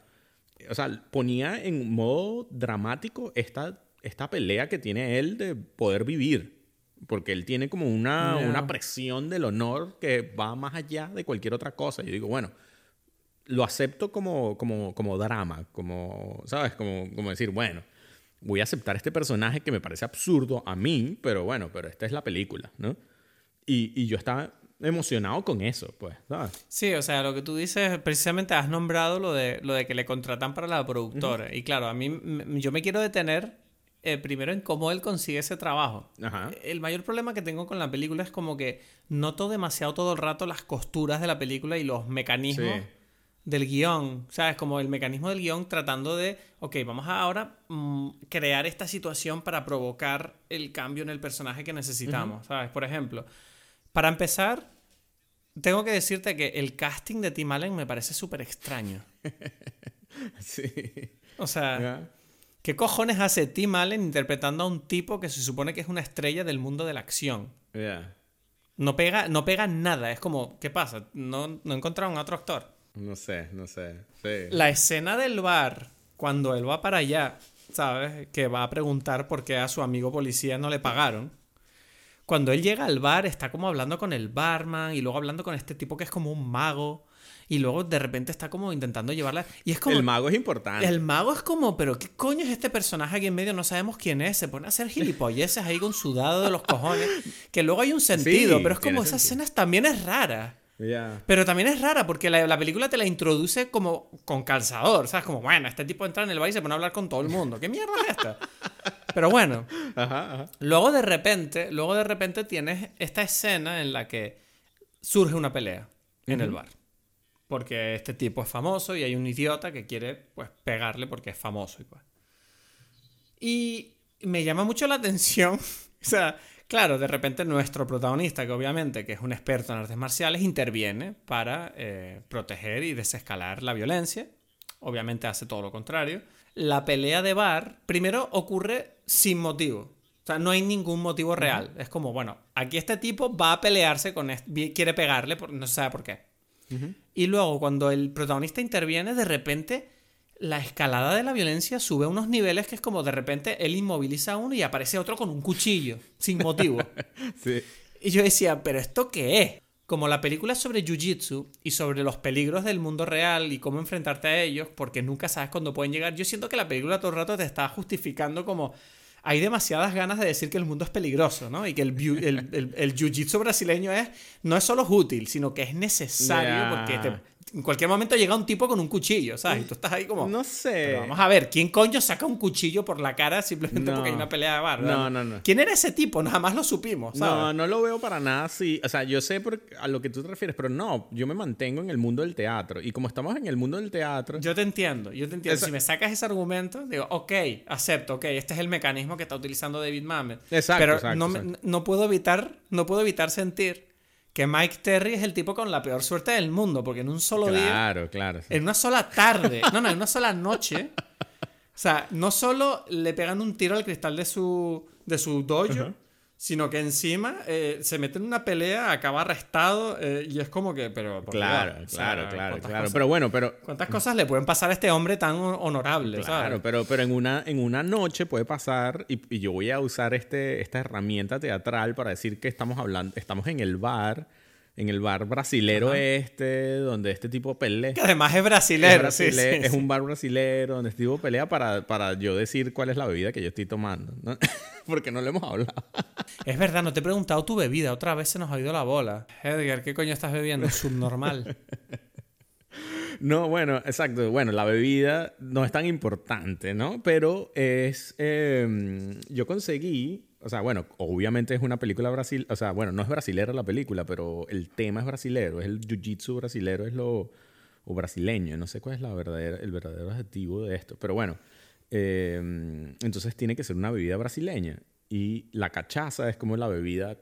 O sea, ponía en modo dramático esta, esta pelea que tiene él de poder vivir. Porque él tiene como una, una presión del honor que va más allá de cualquier otra cosa. Yo digo, bueno, lo acepto como, como, como drama, como, ¿sabes? Como, como decir, bueno, voy a aceptar este personaje que me parece absurdo a mí, pero bueno, pero esta es la película, ¿no? Y, y yo estaba emocionado con eso, pues, ¿sabes? Sí, o sea, lo que tú dices, precisamente has nombrado lo de, lo de que le contratan para la productora. Y claro, a mí, yo me quiero detener eh, primero en cómo él consigue ese trabajo. El mayor problema que tengo con la película es como que noto demasiado todo el rato las costuras de la película y los mecanismos del guion. ¿Sabes? Como el mecanismo del guion tratando de, ok, vamos a ahora mm, crear esta situación para provocar el cambio en el personaje que necesitamos. ¿Sabes? Por ejemplo, para empezar, tengo que decirte que el casting de Tim Allen me parece súper extraño. sí. O sea... ¿Qué cojones hace Tim Allen interpretando a un tipo que se supone que es una estrella del mundo de la acción? No pega, no pega nada. Es como, ¿qué pasa? ¿No, no encontraron a otro actor? No sé, no sé. La escena del bar, cuando él va para allá, ¿sabes? Que va a preguntar por qué a su amigo policía no le pagaron. cuando él llega al bar, está como hablando con el barman y luego hablando con este tipo que es como un mago. Y luego de repente está como intentando llevarla. Y es como. El mago es importante. El mago es como, pero ¿qué coño es este personaje aquí en medio? No sabemos quién es. Se pone a hacer gilipolleces ahí con sudado de los cojones. Que luego hay un sentido, Sí, pero es como sentido. escenas también es rara. Ya. Pero también es rara porque la, la película te la introduce como con calzador, ¿sabes? Como, bueno, este tipo entra en el bar y se pone a hablar con todo el mundo. ¿Qué mierda es esta? Pero bueno, Ajá, ajá. luego de repente, luego de repente tienes esta escena en la que surge una pelea en el bar. Porque este tipo es famoso y hay un idiota que quiere pues pegarle porque es famoso y pues. Y me llama mucho la atención, o sea, claro, de repente nuestro protagonista, que obviamente que es un experto en artes marciales, interviene para eh, proteger y desescalar la violencia. Obviamente hace todo lo contrario. La pelea de bar, primero, ocurre sin motivo. O sea, no hay ningún motivo real. Es como, bueno, aquí este tipo va a pelearse con este, quiere pegarle, no se sabe por qué. Y luego, cuando el protagonista interviene, de repente la escalada de la violencia sube a unos niveles que es como de repente él inmoviliza a uno y aparece otro con un cuchillo, sin motivo. Sí. y yo decía, ¿pero esto qué es? Como la película es sobre Jiu-Jitsu y sobre los peligros del mundo real y cómo enfrentarte a ellos, porque nunca sabes cuándo pueden llegar, yo siento que la película todo el rato te está justificando como hay demasiadas ganas de decir que el mundo es peligroso, ¿no? Y que el, biu- el, el- el jiu-jitsu brasileño es, no es solo útil, sino que es necesario porque te- en cualquier momento llega un tipo con un cuchillo, ¿sabes? Y tú estás ahí como... No sé. Vamos a ver, ¿quién coño saca un cuchillo por la cara simplemente No. porque hay una pelea de bar? No, ¿verdad? no, no. ¿Quién era ese tipo? No, jamás lo supimos, ¿sabes? No, no lo veo para nada así. O sea, yo sé por- a lo que tú te refieres, pero no, yo me mantengo en el mundo del teatro. Y como estamos en el mundo del teatro, Yo te entiendo, yo te entiendo. Esa- Si me sacas ese argumento, digo, ok, acepto, ok, este es el mecanismo que está utilizando David Mamet. Exacto, Pero exacto, no, exacto. no puedo evitar, no puedo evitar sentir que Mike Terry es el tipo con la peor suerte del mundo, porque en un solo día, claro, claro. sí. en una sola tarde, no, no, en una sola noche, o sea, no solo le pegan un tiro al cristal de su, de su dojo, sino que encima eh, se mete en una pelea, acaba arrestado, eh, y es como que, pero... Claro, Dios, o claro, sea, claro, ¿cuántas claro. cosas- Pero bueno, pero ¿Cuántas cosas le pueden pasar a este hombre tan hon- honorable? Claro, ¿sabes? pero, pero en, una, en una noche puede pasar, y, y yo voy a usar este, esta herramienta teatral para decir que estamos hablando, estamos en el bar, en el bar brasilero este, donde este tipo pelea. Que además es Es, brasilero, sí, brasile- sí, es sí. un bar brasilero donde este tipo pelea para, para yo decir cuál es la bebida que yo estoy tomando. ¿no? Porque no lo hemos hablado. Es verdad, no te he preguntado tu bebida. Otra vez se nos ha ido la bola. Edgar, ¿qué coño estás bebiendo? Subnormal. No, bueno, exacto. Bueno, la bebida no es tan importante, ¿no? Pero es. eh, yo conseguí. O sea, bueno, obviamente es una película brasil. O sea, bueno, no es brasilera la película, pero el tema es brasilero. Es el jiu-jitsu brasilero, es lo. O brasileño. No sé cuál es el verdadero adjetivo de esto. Pero bueno. eh, entonces tiene que ser una bebida brasileña. Y la cachaza es como la bebida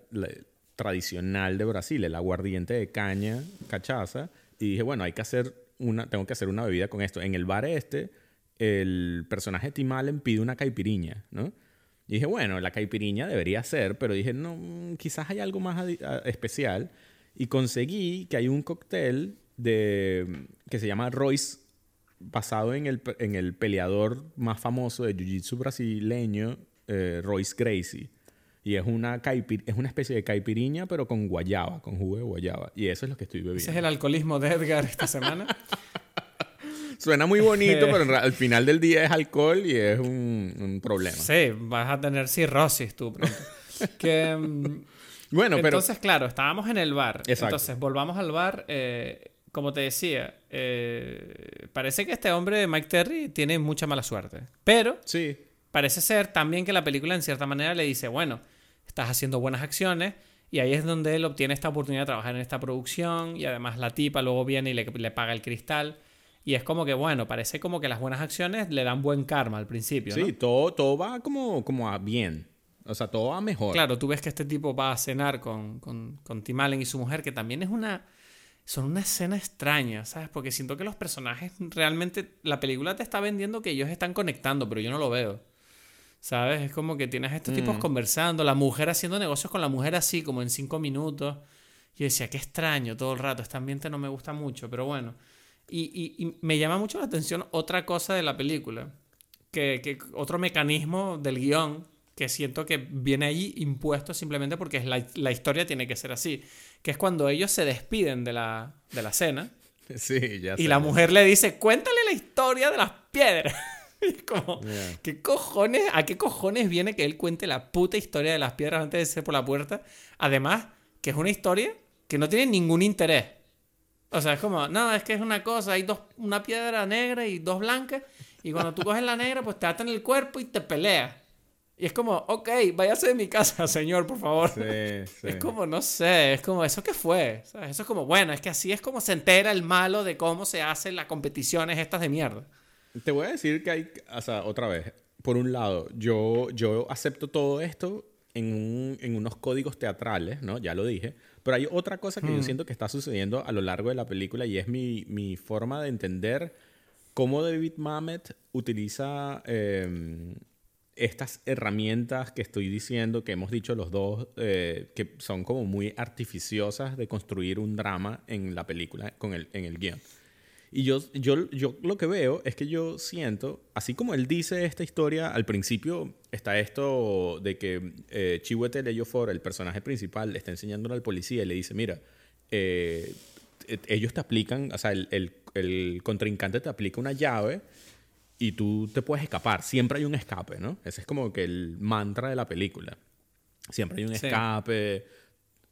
tradicional de Brasil, el aguardiente de caña, cachaza. Y dije, bueno, hay que hacer una, tengo que hacer una bebida con esto. En el bar este, el personaje Tim Allen pide una caipiriña, ¿no? Y dije, bueno, la caipiriña debería ser, pero dije, no, quizás hay algo más especial. Y conseguí que hay un cóctel de, que se llama Royce, basado en el, en el peleador más famoso de Jiu-Jitsu brasileño, eh, Royce Gracie. Y es una, caipir- es una especie de caipiriña, pero con guayaba, con jugo de guayaba. Y eso es lo que estoy bebiendo. Ese es el alcoholismo de Edgar esta semana. Suena muy bonito, pero al final del día es alcohol y es un, un problema. Sí, vas a tener cirrosis tú pronto. Que, mm, Bueno, pero Entonces, claro, estábamos en el bar. Exacto. Entonces, volvamos al bar. eh, como te decía, eh, parece que este hombre, Mike Terry, tiene mucha mala suerte. Pero sí, parece ser también que la película en cierta manera le dice, bueno, estás haciendo buenas acciones y ahí es donde él obtiene esta oportunidad de trabajar en esta producción y además la tipa luego viene y le, le paga el cristal y es como que, bueno, parece como que las buenas acciones le dan buen karma al principio, sí, ¿no? todo, todo va como, como a bien. O sea, todo va mejor. Claro, tú ves que este tipo va a cenar con, con, con Tim Allen y su mujer, que también es una... Son una escena extraña, ¿sabes? Porque siento que los personajes realmente... La película te está vendiendo que ellos están conectando, pero yo no lo veo. ¿Sabes? Es como que tienes a estos tipos conversando, la mujer haciendo negocios con la mujer así, como en cinco minutos. Yo decía, qué extraño todo el rato, este ambiente no me gusta mucho, pero bueno. Y, y- y me llama mucho la atención otra cosa de la película, que, que otro mecanismo del guion, que siento que viene ahí impuesto simplemente porque es la, la historia tiene que ser así. Que es cuando ellos se despiden de la, de la cena. Sí, ya Y sé. la mujer le dice, cuéntale la historia de las piedras. Y es como, Yeah. ¿qué cojones? ¿A qué cojones viene que él cuente la puta historia de las piedras antes de ser por la puerta? Además, que es una historia que no tiene ningún interés. O sea, es como, no, es que es una cosa, hay dos, una piedra negra y dos blancas, y cuando tú coges la negra, pues te atan el cuerpo y te peleas. Y es como, ok, váyase de mi casa, señor, por favor. Sí, sí. Es como, no sé, es como, ¿eso qué fue? ¿Sabes? Eso es como, bueno, es que así es como se entera el malo de cómo se hacen las competiciones estas de mierda. Te voy a decir que hay, o sea, otra vez, por un lado, yo, yo acepto todo esto en, un- en unos códigos teatrales, ¿no? Ya lo dije, pero hay otra cosa que yo siento que está sucediendo a lo largo de la película y es mi, mi forma de entender cómo David Mamet utiliza eh, estas herramientas que estoy diciendo, que hemos dicho los dos, eh, que son como muy artificiosas de construir un drama en la película, con el, en el guion. Y yo, yo, yo lo que veo es que yo siento, así como él dice esta historia, al principio está esto de que eh, Chiwetel Ejiofor, el personaje principal, le está enseñándole al policía y le dice, mira, eh, eh, ellos te aplican, o sea, el, el, el contrincante te aplica una llave y tú te puedes escapar. Siempre hay un escape, ¿no? Ese es como que el mantra de la película. Siempre hay un Sí.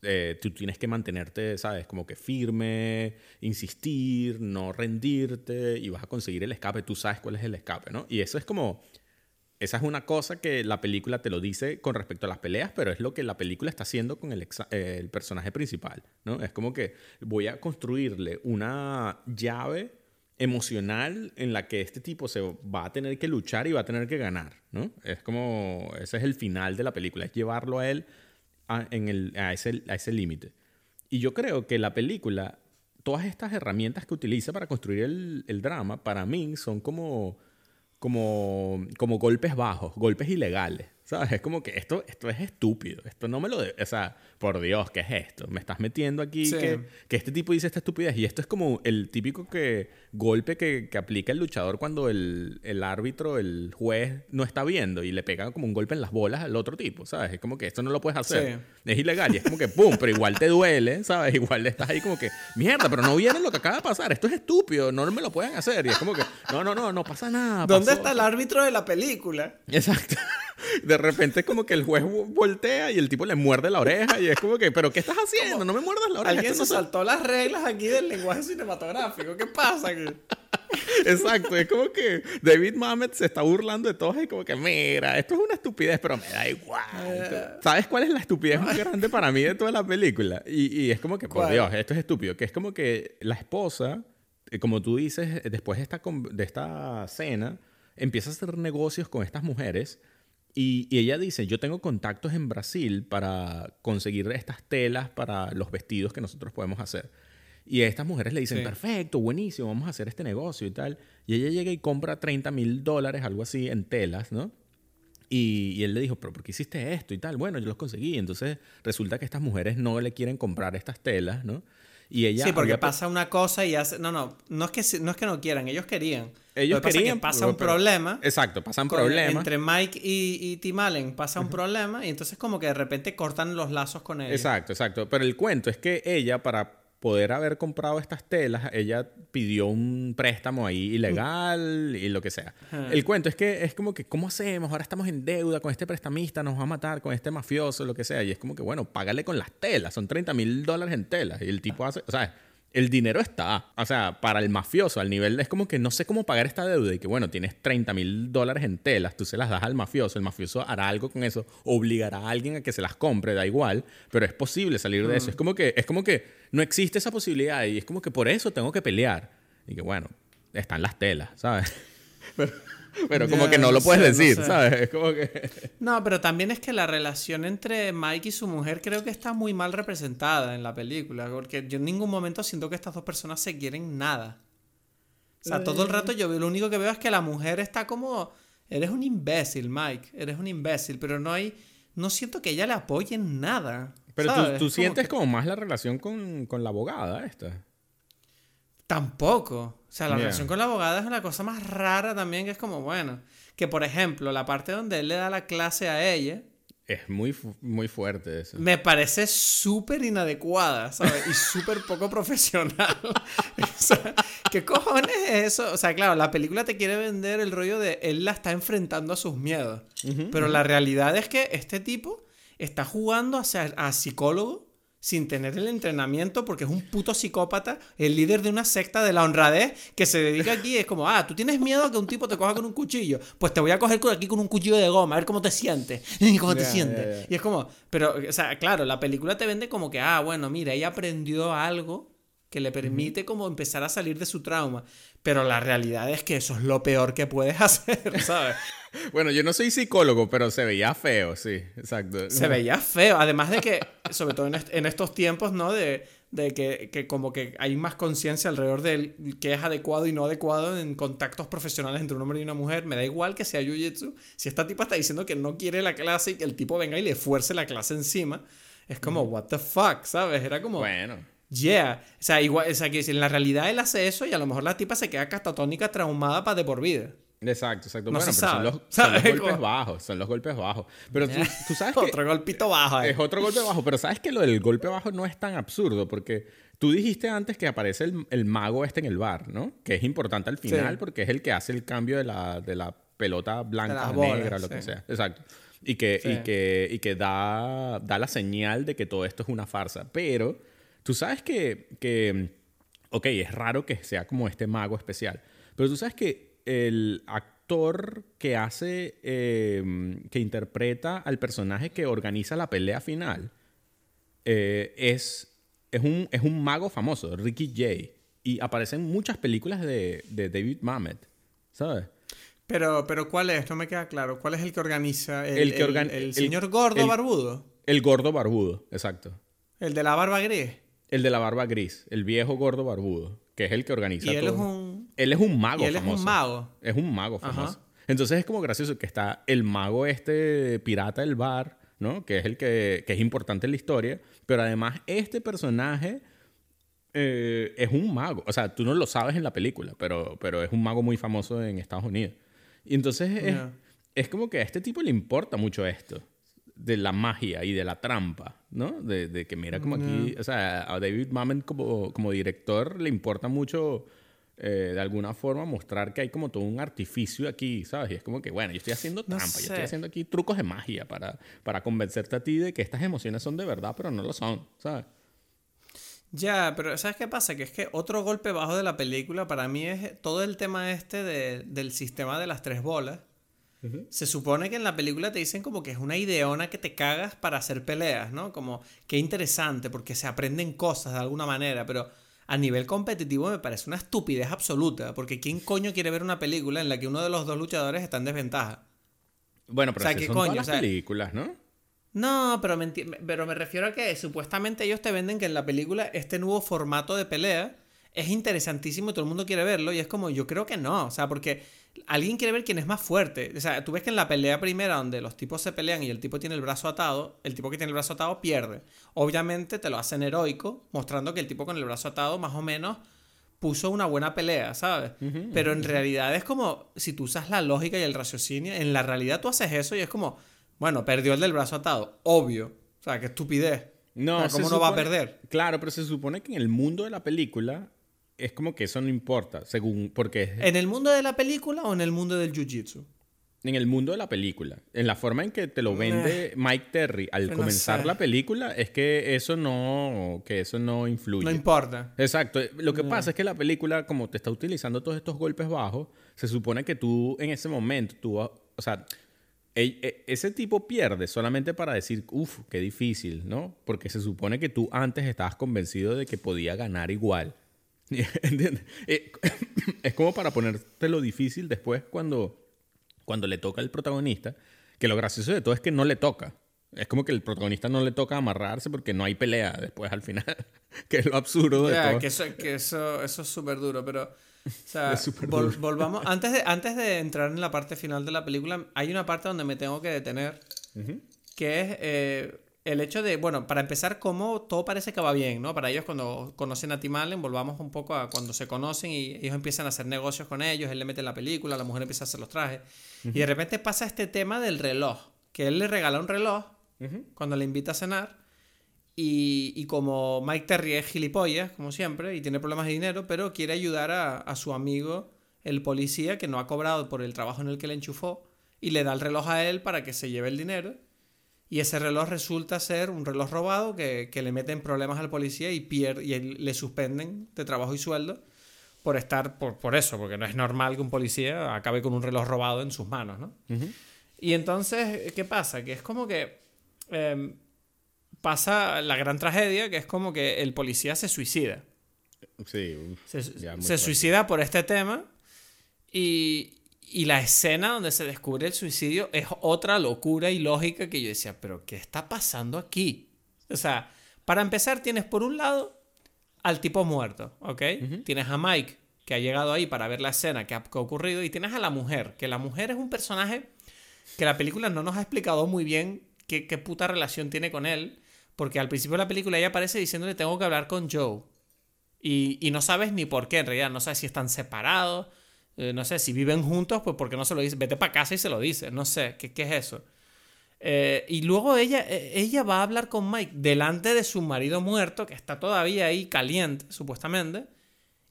Eh, tú tienes que mantenerte, ¿sabes? Como que firme, insistir, no rendirte y vas a conseguir el escape. Tú sabes cuál es el escape, ¿no? Y eso es como... Esa es una cosa que la película te lo dice con respecto a las peleas, pero es lo que la película está haciendo con el, eh, el personaje principal, ¿no? Es como que voy a construirle una llave emocional en la que este tipo se va a tener que luchar y va a tener que ganar, ¿no? Es como, ese es el final de la película, es llevarlo a él a, en el, a ese, a ese límite. Y yo creo que la película, todas estas herramientas que utiliza para construir el, el drama, para mí son como, como, como golpes bajos, golpes ilegales. ¿Sabes? Es como que esto, esto es estúpido. Esto no me lo... de- o sea, por Dios, ¿qué es esto? Me estás metiendo aquí Sí. que, que este tipo dice esta estupidez. Y esto es como el típico que, golpe que, que aplica el luchador cuando el, el árbitro, el juez, no está viendo y le pega como un golpe en las bolas al otro tipo, ¿sabes? Es como que esto no lo puedes hacer. Es ilegal y es como que, ¡pum! Pero igual te duele, ¿sabes? Igual estás ahí como que, mierda, pero no vieron lo que acaba de pasar. Esto es estúpido, no me lo pueden hacer. Y es como que, no, no, no, no pasa nada. ¿Dónde pasó". está el árbitro de la película? Exacto. De repente es como que el juez voltea y el tipo le muerde la oreja y es como que, ¿pero qué estás haciendo? No me muerdas la oreja. Alguien se no saltó las reglas aquí del lenguaje cinematográfico. ¿Qué pasa aquí? Exacto, es como que David Mamet se está burlando de todos y como que, mira, esto es una estupidez, pero me da igual. ¿Sabes cuál es la estupidez más grande para mí de toda la película? Y, y es como que, por ¿Cuál? Dios, esto es estúpido, que es como que la esposa, eh, como tú dices, eh, después de esta, de esta cena, empieza a hacer negocios con estas mujeres y, y ella dice, yo tengo contactos en Brasil para conseguir estas telas para los vestidos que nosotros podemos hacer. Y a estas mujeres le dicen, Sí. perfecto, buenísimo, vamos a hacer este negocio y tal. Y ella llega y compra 30 mil dólares, algo así, en telas, ¿no? Y, y él le dijo, pero ¿por qué hiciste esto y tal? Bueno, yo los conseguí. Entonces resulta que estas mujeres no le quieren comprar estas telas, ¿no? Y ella... sí, porque pasa una cosa y hace... No, no, no es que, no es que no quieran, ellos querían. Ellos pasa querían, que pasa pero- un problema. Exacto, pasan problemas. Entre Mike y, y Tim Allen pasa un problema y entonces como que de repente cortan los lazos con ellos. Exacto, exacto. Pero el cuento es que ella, para poder haber comprado estas telas, ella pidió un préstamo ahí ilegal y lo que sea. Ajá. El cuento es que es como que, ¿cómo hacemos? Ahora estamos en deuda con este prestamista, nos va a matar con este mafioso, lo que sea. Y es como que, bueno, págale con las telas, son 30 mil dólares en telas. Y el tipo hace, o sea, el dinero está. O sea, para el mafioso, al nivel es como que no sé cómo pagar esta deuda y que, bueno, tienes 30 mil dólares en telas, tú se las das al mafioso, el mafioso hará algo con eso, obligará a alguien a que se las compre, da igual, pero es posible salir de eso. Es como que, es como que no existe esa posibilidad y es como que por eso tengo que pelear. Y que, bueno, están las telas, ¿sabes? Pero, pero como que no lo no puedes no decir, sé. ¿sabes? Es como que... No, pero también es que la relación entre Mike y su mujer creo que está muy mal representada en la película, porque yo en ningún momento siento que estas dos personas se quieren nada. O sea, todo el rato yo veo- lo único que veo es que la mujer está como, eres un imbécil, Mike, eres un imbécil, pero no hay, no siento que ella le apoye en nada. Pero ¿sabes? tú, Es tú como sientes que- como más la relación con, con la abogada esta. Tampoco. O sea, la Yeah. relación con la abogada es una cosa más rara también, que es como, bueno. que, por ejemplo, la parte donde él le da la clase a ella, Es muy, muy fuerte eso. me parece súper inadecuada, ¿sabes? Y súper poco profesional. o sea, ¿qué cojones es eso? O sea, claro, la película te quiere vender el rollo de él la está enfrentando a sus miedos. Pero la realidad es que este tipo está jugando a, ser, a psicólogo sin tener el entrenamiento porque es un puto psicópata, el líder de una secta de la honradez que se dedica aquí. Es como, ah, tú tienes miedo a que un tipo te coja con un cuchillo. Pues te voy a coger aquí con un cuchillo de goma, a ver cómo te sientes. ¿Cómo te sientes? Y es como, pero, o sea, claro, la película te vende como que, ah, bueno, mira, ella aprendió algo que le permite como empezar a salir de su trauma. Pero la realidad es que eso es lo peor que puedes hacer, ¿sabes? Bueno, yo no soy psicólogo, pero se veía feo, sí, exacto. Se veía feo. Además de que, sobre todo en, est- en estos tiempos, ¿no? De, de que, que como que hay más conciencia alrededor de qué es adecuado y no adecuado en contactos profesionales entre un hombre y una mujer. Me da igual que sea jiu-jitsu. Si esta tipa está diciendo que no quiere la clase y que el tipo venga y le fuerce la clase encima, es como, what the fuck, ¿sabes? Era como... Bueno, Yeah. O sea, igual, o sea, que en la realidad él hace eso y a lo mejor la tipa se queda catatónica traumada para de por vida. exacto, exacto. No bueno, se pero sabe. son los, son los golpes bajos, son los golpes bajos. Pero tú, tú sabes que Otro golpito bajo ahí. es otro golpe bajo, pero sabes que lo del golpe bajo no es tan absurdo, porque tú dijiste antes que aparece el, el mago este en el bar, ¿no? Que es importante al final Sí. porque es el que hace el cambio de la, de la pelota blanca a negra, lo que sí. sea. Exacto. Y que, Sí. y que, y que da, da la señal de que todo esto es una farsa. Pero tú sabes que, que, ok, es raro que sea como este mago especial, pero tú sabes que el actor que hace, eh, que interpreta al personaje que organiza la pelea final, eh, es, es, un, es un mago famoso, Ricky Jay. Y aparece en muchas películas de, de David Mamet, ¿sabes? Pero, pero ¿cuál es? No me queda claro. ¿Cuál es el que organiza? El, El que el- organ- el el- señor gordo barbudo. El gordo barbudo, exacto. El de la barba gris. El de la barba gris, el viejo gordo barbudo, que es el que organiza Y él todo. es un... Él es un mago Y él es famoso. un mago. Es un mago Ajá. famoso. Entonces es como gracioso que está el mago este pirata del bar, ¿no? Que es el que, que es importante en la historia. Pero además este personaje eh, es un mago. O sea, tú no lo sabes en la película, pero, pero es un mago muy famoso en Estados Unidos. Y entonces es, es como que a este tipo le importa mucho esto. De la magia y de la trampa, ¿no? De, de que mira como aquí, o sea, a David Mamet como, como director le importa mucho eh, de alguna forma mostrar que hay como todo un artificio aquí, ¿sabes? Y es como que, bueno, yo estoy haciendo No trampa, yo estoy haciendo aquí trucos de magia para, para convencerte a ti de que estas emociones son de verdad, pero no lo son, ¿sabes? Ya, pero ¿sabes qué pasa? Que es que otro golpe bajo de la película para mí es todo el tema este de- del sistema de las tres bolas. Se supone que en la película te dicen como que es una ideona que te cagas para hacer peleas, ¿no? Como qué interesante porque se aprenden cosas de alguna manera, pero a nivel competitivo me parece una estupidez absoluta, porque ¿quién coño quiere ver una película en la que uno de los dos luchadores está en desventaja? Bueno, pero O sea, así ¿qué son coño? todas las películas, ¿no? No, pero me, enti- pero me refiero a que supuestamente ellos te venden que en la película este nuevo formato de pelea es interesantísimo y todo el mundo quiere verlo y es como yo creo que no, o sea, porque alguien quiere ver quién es más fuerte. O sea, tú ves que en la pelea primera donde los tipos se pelean y el tipo tiene el brazo atado, el tipo que tiene el brazo atado pierde. Obviamente te lo hacen heroico, mostrando que el tipo con el brazo atado más o menos puso una buena pelea, ¿sabes? Pero en realidad es como, si tú usas la lógica y el raciocinio, en la realidad tú haces eso y es como, bueno, perdió el del brazo atado, obvio. O sea, qué estupidez. No, O sea, se ¿Cómo no va a perder? Claro, pero se supone que en el mundo de la película es como que eso no importa, según, porque ¿En el mundo de la película o en el mundo del jiu-jitsu? en el mundo de la película, en la forma en que te lo vende Mike Terry al no comenzar sé. la película, es que eso no, que eso no influye. No importa. Exacto. Lo que pasa es que la película, como te está utilizando todos estos golpes bajos, se supone que tú en ese momento, tú, o sea, e- e- ese tipo pierde solamente para decir, uff, qué difícil, ¿no? Porque se supone que tú antes estabas convencido de que podía ganar igual. ¿Entiendes? Eh, Es como para ponerte lo difícil después cuando, cuando le toca al protagonista, que lo gracioso de todo es que no le toca. Es como que el protagonista no le toca amarrarse porque no hay pelea después al final, que es lo absurdo de todo. que eso, que eso, eso es súper duro, pero... O sea, Es súper vol- duro. volvamos... Antes de, antes de entrar en la parte final de la película, hay una parte donde me tengo que detener, que es... eh, el hecho de, bueno, para empezar, cómo todo parece que va bien, ¿no? Para ellos cuando conocen a Tim Allen, volvamos un poco a cuando se conocen y ellos empiezan a hacer negocios con ellos, él le mete la película, la mujer empieza a hacer los trajes. Y de repente pasa este tema del reloj, que él le regala un reloj cuando le invita a cenar. Y, y, como Mike Terry es gilipollas, como siempre, y tiene problemas de dinero, pero quiere ayudar a, a su amigo, el policía, que no ha cobrado por el trabajo en el que le enchufó, y le da el reloj a él para que se lleve el dinero y ese reloj resulta ser un reloj robado que, le meten problemas al policía y, pierde, y le suspenden de trabajo y sueldo por estar, por, por, eso, porque no es normal que un policía acabe con un reloj robado en sus manos, ¿no? Y entonces, ¿qué pasa? Que es como que em, pasa la gran tragedia, que es como que el policía se suicida. Sí, se, se suicida por este tema y, y la escena donde se descubre el suicidio es otra locura y lógica que yo decía, pero ¿qué está pasando aquí? O sea, para empezar tienes por un lado al tipo muerto, ¿ok? Tienes a Mike, que ha llegado ahí para ver la escena que ha, ocurrido, y tienes a la mujer, que la mujer es un personaje que la película no nos ha explicado muy bien qué, qué puta relación tiene con él, porque al principio de la película ella aparece diciéndole tengo que hablar con Joe. Y, y no sabes ni por qué, en realidad, no sabes si están separados eh, no sé, si viven juntos, pues porque no se lo dice? Vete para casa y se lo dice. No sé, ¿qué, qué es eso? Eh, y luego ella, eh, ella va a hablar con Mike delante de su marido muerto, que está todavía ahí caliente, supuestamente.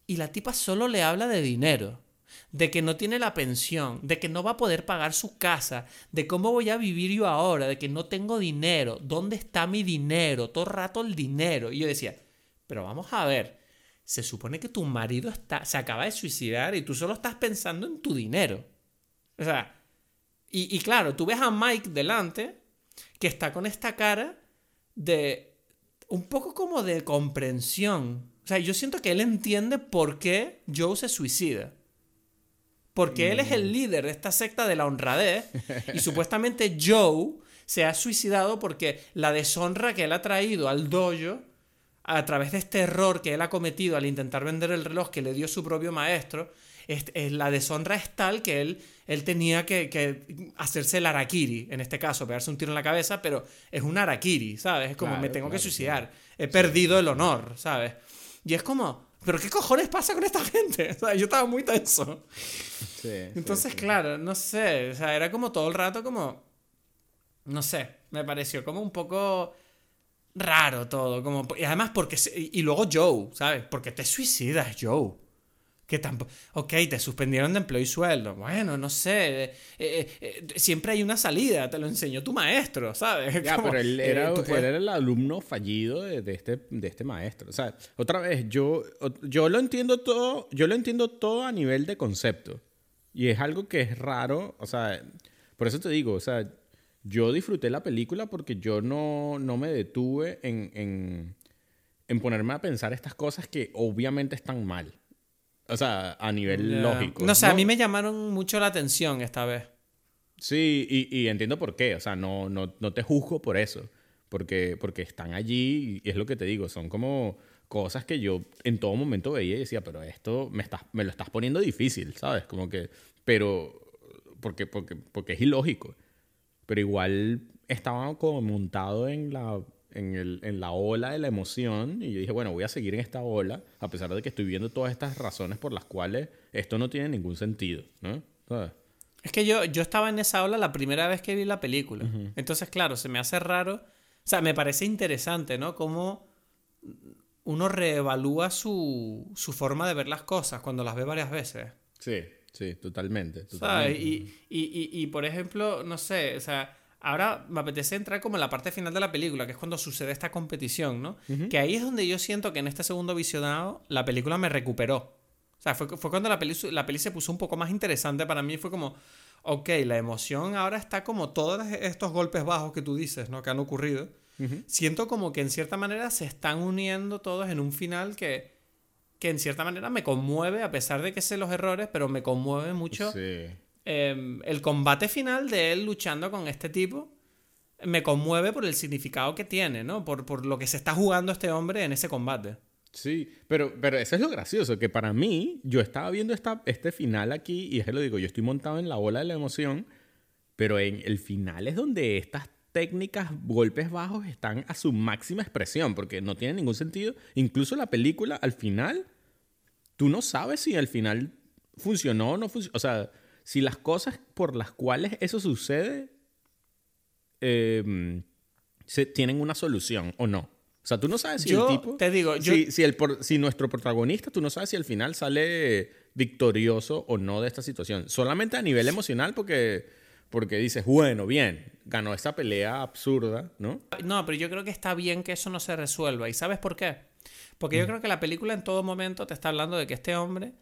Y la tipa solo le habla de dinero, de que no tiene la pensión, de que no va a poder pagar su casa, de cómo voy a vivir yo ahora, de que no tengo dinero, dónde está mi dinero, todo rato el dinero. Y yo decía, pero vamos a ver, se supone que tu marido está, se acaba de suicidar y tú solo estás pensando en tu dinero. O sea, y, claro, tú ves a Mike delante que está con esta cara de un poco como de comprensión. O sea, yo siento que él entiende por qué Joe se suicida. Porque él es el mm. líder de esta secta de la honradez y supuestamente Joe se ha suicidado porque la deshonra que él ha traído al dojo a través de este error que él ha cometido al intentar vender el reloj que le dio su propio maestro, es, la deshonra es tal que él, él tenía que, hacerse el arakiri, en este caso, pegarse un tiro en la cabeza, pero es un arakiri, ¿sabes? Es como me tengo que suicidar, he perdido el honor, ¿sabes? Y es como, ¿pero qué cojones pasa con esta gente? O sea, yo estaba muy tenso. Sí, Entonces, claro, no sé, o sea, era como todo el rato como, no sé, me pareció como un poco raro todo. Como, y además porque... Y luego Joe, ¿sabes? Porque te suicidas, Joe. Que tampoco... Ok, te suspendieron de empleo y sueldo. Bueno, no sé. Eh, eh, eh, siempre hay una salida. Te lo enseñó tu maestro, ¿sabes? Ya, pero él era, el alumno fallido de, este, de este maestro. O sea, otra vez, yo, yo lo entiendo todo... Yo lo entiendo todo a nivel de concepto. Y es algo que es raro. O sea, por eso te digo, o sea yo disfruté la película porque yo no, no me detuve en, en, en, ponerme a pensar estas cosas que obviamente están mal. O sea, a nivel lógico. No sé, a mí me llamaron mucho la atención esta vez. Sí, y, y entiendo por qué. O sea, no, no, no, te juzgo por eso. Porque, porque están allí y es lo que te digo. Son como cosas que yo en todo momento veía y decía, pero esto me, estás, me lo estás poniendo difícil, ¿sabes? Como que, pero, porque, porque, porque es ilógico pero igual estaba como montado en la, en, el, en la ola de la emoción y yo dije, bueno, voy a seguir en esta ola a pesar de que estoy viendo todas estas razones por las cuales esto no tiene ningún sentido, ¿no? Es que yo, yo estaba en esa ola la primera vez que vi la película. Entonces, claro, se me hace raro. O sea, me parece interesante, ¿no? Cómo uno reevalúa su, su forma de ver las cosas cuando las ve varias veces. Sí. Sí, totalmente. Y, y, y, por ejemplo, no sé, o sea, ahora me apetece entrar como en la parte final de la película, que es cuando sucede esta competición, ¿no? Que ahí es donde yo siento que en este segundo visionado la película me recuperó. O sea, fue, fue cuando la peli, la peli se puso un poco más interesante para mí. Fue como, ok, la emoción ahora está como todos estos golpes bajos que tú dices, ¿no? Que han ocurrido. Siento como que en cierta manera se están uniendo todos en un final que que en cierta manera me conmueve, a pesar de que sé los errores, pero me conmueve mucho em, el combate final de él luchando con este tipo. Me conmueve por el significado que tiene, ¿no? Por, por lo que se está jugando este hombre en ese combate. Sí, pero, pero eso es lo gracioso, que para mí, yo estaba viendo esta, este final aquí, y es que lo digo, yo estoy montado en la ola de la emoción, pero en el final es donde estas técnicas, golpes bajos, están a su máxima expresión, porque no tiene ningún sentido. Incluso la película, al final, tú no sabes si al final funcionó o no funcionó. O sea, si las cosas por las cuales eso sucede em, se, tienen una solución o no. O sea, tú no sabes si Yo el tipo. te digo, yo- si, si el por- si nuestro protagonista, tú no sabes si al final sale victorioso o no de esta situación. Solamente a nivel emocional, porque, porque dices, bueno, bien, ganó esta pelea absurda, ¿no? No, pero yo creo que está bien que eso no se resuelva. ¿Y sabes por qué? Porque Mm. yo creo que la película en todo momento te está hablando de que este hombre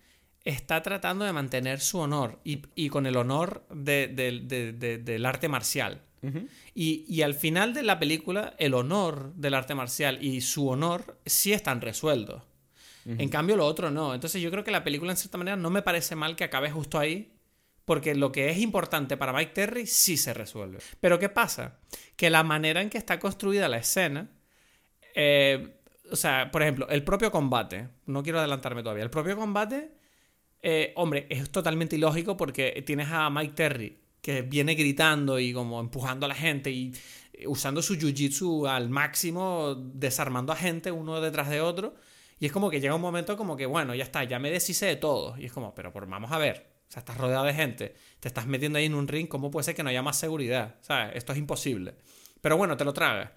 está tratando de mantener su honor y, y con el honor de- de- de- de- del arte marcial. y, y al final de la película, el honor del arte marcial y su honor sí están resueltos. En cambio, lo otro no. Entonces, yo creo que la película, en cierta manera, no me parece mal que acabe justo ahí, porque lo que es importante para Mike Terry sí se resuelve. Pero ¿qué pasa? Que la manera en que está construida la escena, eh, o sea, por ejemplo, el propio combate, no quiero adelantarme todavía, el propio combate, eh, hombre, es totalmente ilógico porque tienes a Mike Terry que viene gritando y como empujando a la gente y eh, usando su jiu-jitsu al máximo, desarmando a gente uno detrás de otro. Y es como que llega un momento como que, bueno, ya está, ya me deshice de todo. Y es como, pero por, vamos a ver. O sea, estás rodeado de gente, te estás metiendo ahí en un ring, ¿cómo puede ser que no haya más seguridad? ¿Sabes? Esto es imposible. Pero bueno, te lo tragas.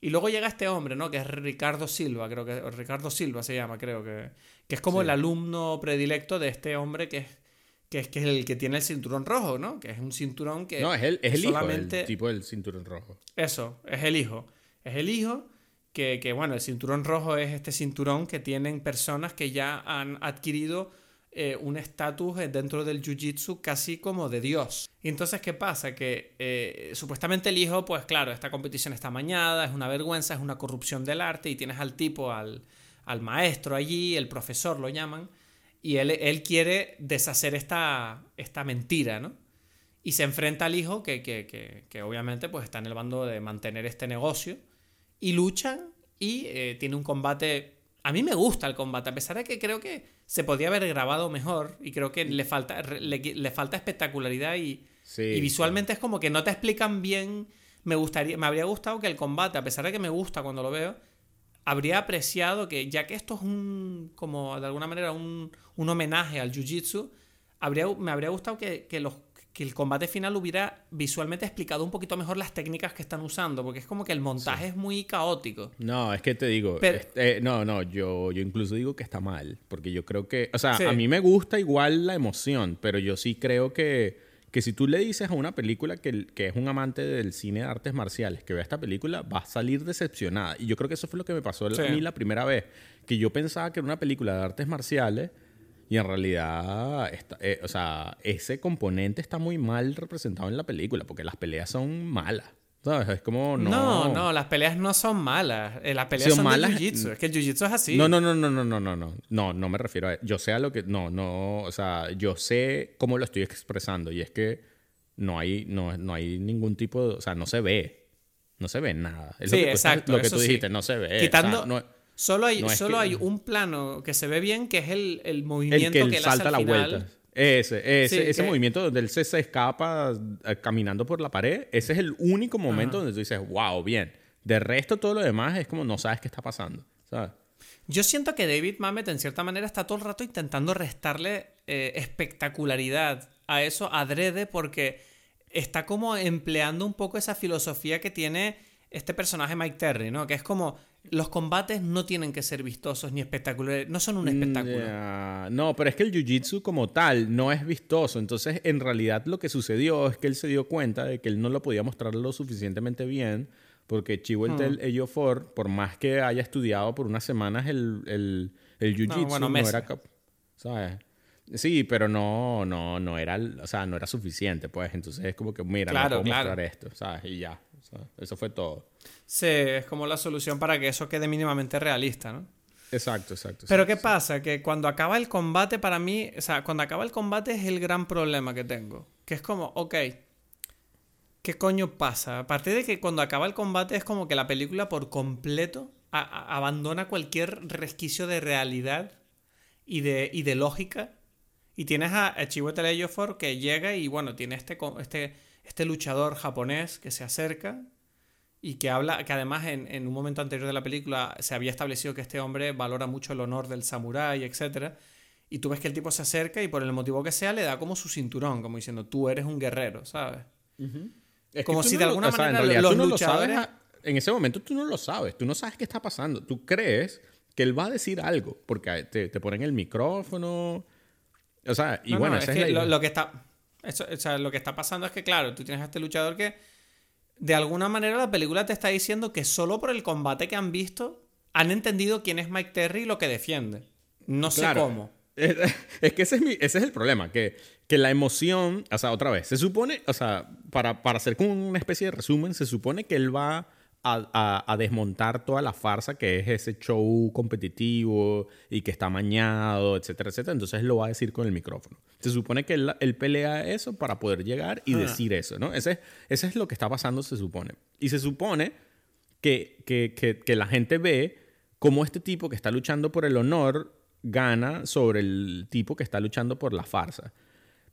Y luego llega este hombre, ¿no? Que es Ricardo Silva, creo que... Ricardo Silva se llama, creo que... Que es como Sí. el alumno predilecto de este hombre que es, que es, que es el que tiene el cinturón rojo, ¿no? Que es un cinturón que... No, es el, es el hijo del tipo del cinturón rojo. Eso, es el hijo. Es el hijo que, que, bueno, el cinturón rojo es este cinturón que tienen personas que ya han adquirido eh, un estatus eh, dentro del jiu-jitsu casi como de Dios. Y entonces, ¿qué pasa? Que eh, supuestamente el hijo, pues claro, esta competición está mañada, es una vergüenza, es una corrupción del arte y tienes al tipo, al, al maestro allí, el profesor lo llaman, y él, él quiere deshacer esta, esta mentira, ¿no? Y se enfrenta al hijo que, que, que, obviamente pues está en el bando de mantener este negocio. Y luchan y tiene un combate... A mí me gusta el combate, a pesar de que creo que se podía haber grabado mejor y creo que le falta, le, le falta espectacularidad y, Sí, y visualmente es como que no te explican bien. Me gustaría, me habría gustado que el combate, a pesar de que me gusta cuando lo veo, habría apreciado que, ya que esto es un, como de alguna manera, un, un homenaje al jiu-jitsu, habría, me habría gustado que, que los, que el combate final hubiera visualmente explicado un poquito mejor las técnicas que están usando, porque es como que el montaje es muy caótico. No, es que te digo, Pero- este, no, no, yo, yo incluso digo que está mal, porque yo creo que, o sea, Sí. a mí me gusta igual la emoción, pero yo sí creo que, que si tú le dices a una película que, que es un amante del cine de artes marciales que vea esta película, va a salir decepcionada. Y yo creo que eso fue lo que me pasó Sí. a mí la primera vez, que yo pensaba que era una película de artes marciales y en realidad, está- eh, o sea, ese componente está muy mal representado en la película, porque las peleas son malas. ¿Sabes? Es como no. No, no, las peleas no son malas. Eh, Las peleas Son son, malas- de jiu-jitsu. Es que el jiu-jitsu es así. No, no, no, no, no, no, no, no. No, no me refiero a. Yo sé a lo que. No, no. O sea, yo sé cómo lo estoy expresando. Y es que no hay, no, no hay ningún tipo de. O sea, no se ve. No se ve nada. Es Sí, lo que tú, estás- exacto, lo que tú sí. dijiste, no se ve. Quitando- O sea, no- Solo hay, No solo que- hay un plano que se ve bien, que es el, el movimiento el que él él hace salta al la final. vuelta. Ese, ese, Sí, ese que- movimiento donde él se, se escapa eh, caminando por la pared, ese es el único momento donde tú dices, wow, bien. De resto, todo lo demás es como no sabes qué está pasando. ¿Sabes? Yo siento que David Mamet, en cierta manera, está todo el rato intentando restarle eh, espectacularidad a eso adrede porque está como empleando un poco esa filosofía que tiene este personaje Mike Terry, ¿no? Que es como los combates no tienen que ser vistosos ni espectaculares, no son un espectáculo. No, pero es que el jiu-jitsu como tal no es vistoso. Entonces, en realidad lo que sucedió es que él se dio cuenta de que él no lo podía mostrar lo suficientemente bien porque Chiwetel Hmm. Ejiofor, por más que haya estudiado por unas semanas el, el, el jiu-jitsu, bueno, no, era ¿sabes? Sí, pero no, no, no era, o sea, no era suficiente, pues. Entonces es como que, mira, Claro, no puedo claro. mostrar esto, ¿sabes? Y ya. eso fue todo. Sí, es como la solución para que eso quede mínimamente realista, ¿no? Exacto, exacto. Pero exacto, ¿qué pasa? Que cuando acaba el combate, para mí, o sea, cuando acaba el combate es el gran problema que tengo. Que es como, ok, ¿qué coño pasa? A partir de que cuando acaba el combate es como que la película por completo abandona cualquier resquicio de realidad y de, y de lógica. Y tienes a, a Chiwetel Ejiofor que llega y bueno, tiene este, este, este luchador japonés que se acerca y que habla, que además en, en, un momento anterior de la película se había establecido que este hombre valora mucho el honor del samurái, etc. Y tú ves que el tipo se acerca y por el motivo que sea le da como su cinturón, como diciendo, tú eres un guerrero, ¿sabes? Es como si no de lo- alguna o sea, en manera realidad los tú no lo luchadores... sabes en ese momento tú no lo sabes, tú no sabes qué está pasando. Tú crees que él va a decir algo, porque te, te ponen el micrófono. O sea, y No, bueno, no, esa es es, que la lo, lo que está eso- o sea, lo que está pasando es que claro tú tienes a este luchador que de alguna manera la película te está diciendo que solo por el combate que han visto han entendido quién es Mike Terry y lo que defiende. No sé cómo. Es, es que ese es, mi- ese es el problema, que, que la emoción, o sea, otra vez, se supone, o sea, para, para hacer como una especie de resumen, se supone que él va a, a- a desmontar toda la farsa que es ese show competitivo y que está amañado, etcétera, etcétera. Entonces lo va a decir con el micrófono. Se supone que él, él pelea eso para poder llegar y Ah. decir eso, ¿no? Ese, ese es lo que está pasando, se supone. Y se supone que, que, que, que la gente ve cómo este tipo que está luchando por el honor gana sobre el tipo que está luchando por la farsa.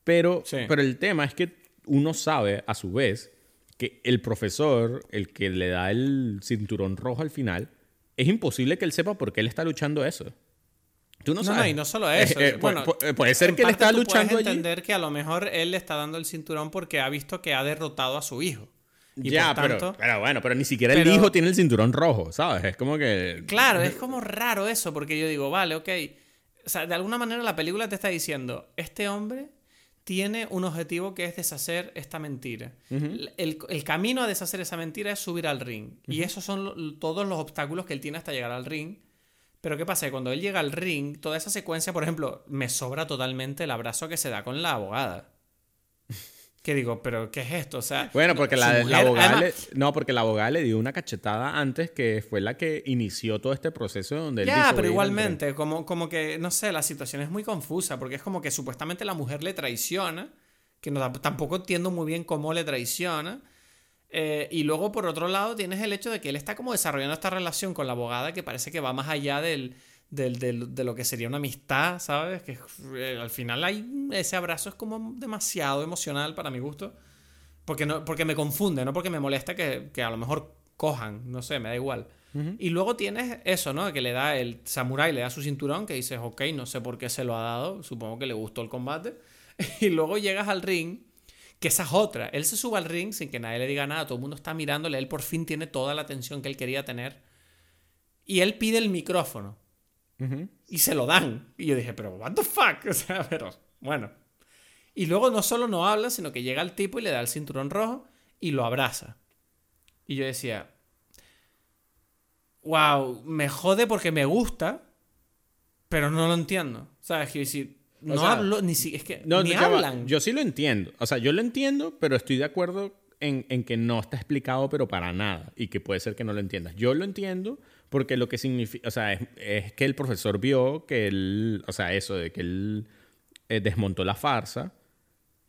Pero, Sí. pero el tema es que uno sabe, a su vez, que el profesor, el que le da el cinturón rojo al final, es imposible que él sepa por qué él está luchando eso. Tú no, sabes. no, y no solo eso. Eh, eh, bueno, pu- puede ser que él está tú luchando puedes allí. entender que a lo mejor él le está dando el cinturón porque ha visto que ha derrotado a su hijo. Y ya, por pero, tanto, pero bueno, pero ni siquiera Pero- el hijo tiene el cinturón rojo, ¿sabes? Es como que... Claro, es como raro eso, porque yo digo, vale, ok. O sea, de alguna manera la película te está diciendo, este hombre tiene un objetivo que es deshacer esta mentira. el, el camino a deshacer esa mentira es subir al ring. Y esos son lo- todos los obstáculos que él tiene hasta llegar al ring. Pero ¿qué pasa? Que cuando él llega al ring, toda esa secuencia, por ejemplo, me sobra totalmente el abrazo que se da con la abogada. Que digo, pero ¿qué es esto? O sea, Bueno, porque la, abogada además- le, no, porque la abogada le dio una cachetada antes que fue la que inició todo este proceso donde Ya, pero igualmente, como, como que, no sé, la situación es muy confusa, porque es como que supuestamente la mujer le traiciona, que no, tampoco entiendo muy bien cómo le traiciona. eh, y luego, por otro lado, tienes el hecho de que él está como desarrollando esta relación con la abogada que parece que va más allá del, del- del- de lo que sería una amistad, ¿sabes? Que eh, al final hay ese abrazo es como demasiado emocional para mi gusto. Porque, no, porque me confunde, no porque me molesta que, que a lo mejor cojan, no sé, me da igual. Y luego tienes eso, ¿no? Que le da el samurái, le da su cinturón, que dices, ok, no sé por qué se lo ha dado, supongo que le gustó el combate. Y luego llegas al ring, que esa es otra. Él se sube al ring sin que nadie le diga nada, todo el mundo está mirándole, él por fin tiene toda la atención que él quería tener. Y él pide el micrófono. Y se lo dan. Y yo dije, pero what the fuck? O sea, pero bueno. Y luego no solo no habla, sino que llega el tipo y le da el cinturón rojo y lo abraza. Y yo decía, wow, me jode porque me gusta, pero no lo entiendo. ¿Sabes? Decir, O no sea, hablo, ni si, es que No, ni va. hablan. Yo sí lo entiendo. O sea, yo lo entiendo, pero estoy de acuerdo en, en que no está explicado, pero para nada. Y que puede ser que no lo entiendas. Yo lo entiendo porque lo que significa, o sea, es, es que el profesor vio que él, o sea, eso de que él eh, desmontó la farsa